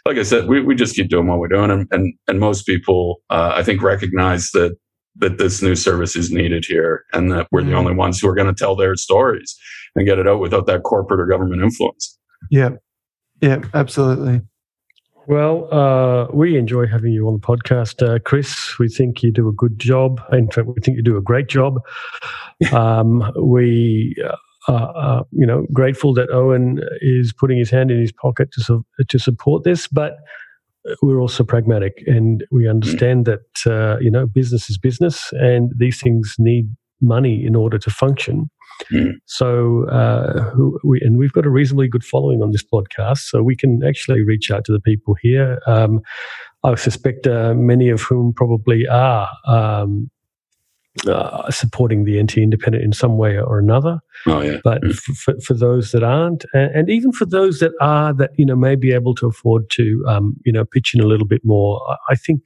because, like I said, we, we just keep doing what we're doing, and and, and most people, uh, I think, recognize that that this new service is needed here, and that we're mm. the only ones who are going to tell their stories and get it out without that corporate or government influence. Yeah, yeah, absolutely. Well, uh, we enjoy having you on the podcast, uh, Chris. We think you do a good job. In fact, we think you do a great job. Um, we uh, uh, you know, grateful that Owen is putting his hand in his pocket to su- to support this, but we're also pragmatic and we understand that uh, you know business is business and these things need money in order to function. Mm. So uh, we and we've got a reasonably good following on this podcast, so we can actually reach out to the people here. Um, I suspect uh, many of whom probably are um, uh, supporting the NT Independent in some way or another. Oh yeah. But mm. for, for those that aren't, and, and, even for those that are, that you know may be able to afford to, um, you know, pitch in a little bit more. I think,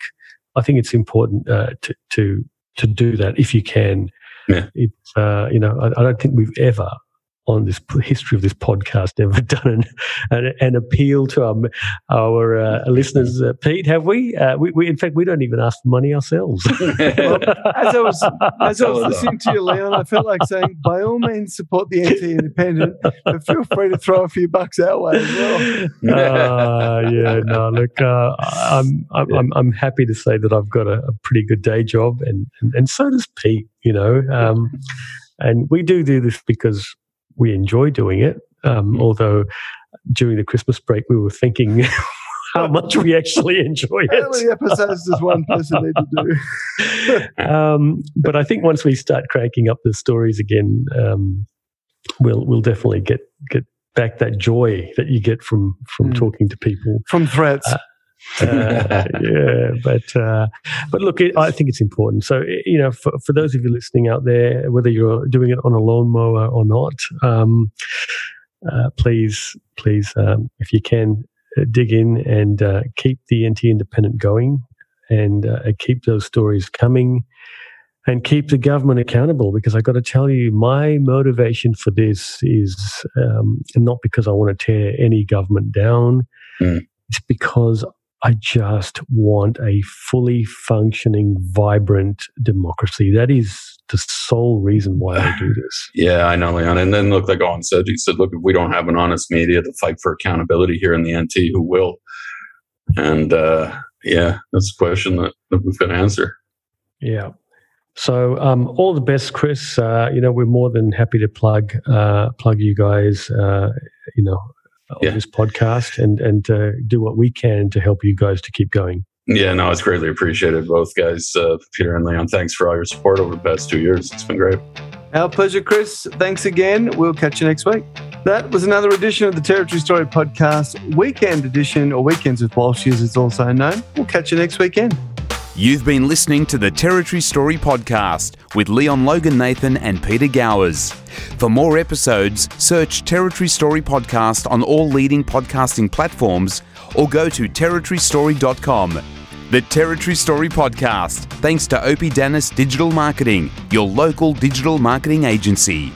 I think it's important uh, to to to do that if you can. Yeah. It's uh, you know, I, I don't think we've ever on this history of this podcast ever done an, an, an appeal to our, our uh, listeners, uh, Pete? Have we? Uh, we? we? In fact, we don't even ask for money ourselves. well, as I was as I was listening to you, Leon, I felt like saying, by all means, support the NT Independent, but feel free to throw a few bucks our way as well. Uh, yeah, no, look, uh, I'm, I'm, I'm, I'm happy to say that I've got a, a pretty good day job, and, and, and so does Pete. You know. Um, and we do do this because we enjoy doing it. Um, mm. Although during the Christmas break, we were thinking how much we actually enjoy it. How many episodes does one person need to do? um, but I think once we start cranking up the stories again, um, we'll we'll definitely get get back that joy that you get from from mm. talking to people from threats. Uh, uh, yeah, but uh, but look, it, I think it's important. So you know, for, for those of you listening out there, whether you're doing it on a lawnmower or not, um, uh, please, please, um, if you can, uh, dig in and uh, keep the NT Independent going, and uh, keep those stories coming. And keep the government accountable because I got to tell you, my motivation for this is um, not because I want to tear any government down. Mm. It's because I just want a fully functioning, vibrant democracy. That is the sole reason why I do this. Yeah, I know, Leon. And then look, like Owen said, he said, look, if we don't have an honest media to fight for accountability here in the NT, who will? And uh, yeah, that's a question that, that we've got to answer. Yeah. So um, all the best, Chris. Uh, you know, we're more than happy to plug uh, plug you guys. Uh, you know, on yeah. this podcast and and uh, do what we can to help you guys to keep going. Yeah, no, it's greatly appreciated, both guys, uh, Peter and Leon. Thanks for all your support over the past two years. It's been great. Our pleasure, Chris. Thanks again. We'll catch you next week. That was another edition of the Territory Story Podcast, weekend edition, or Weekends with Walsh, as it's also known. We'll catch you next weekend. You've been listening to the Territory Story Podcast with Leon Logan Nathan and Peter Gowers. For more episodes, search Territory Story Podcast on all leading podcasting platforms or go to territorystory.com. The Territory Story Podcast, thanks to Oppidanus Digital Marketing, your local digital marketing agency.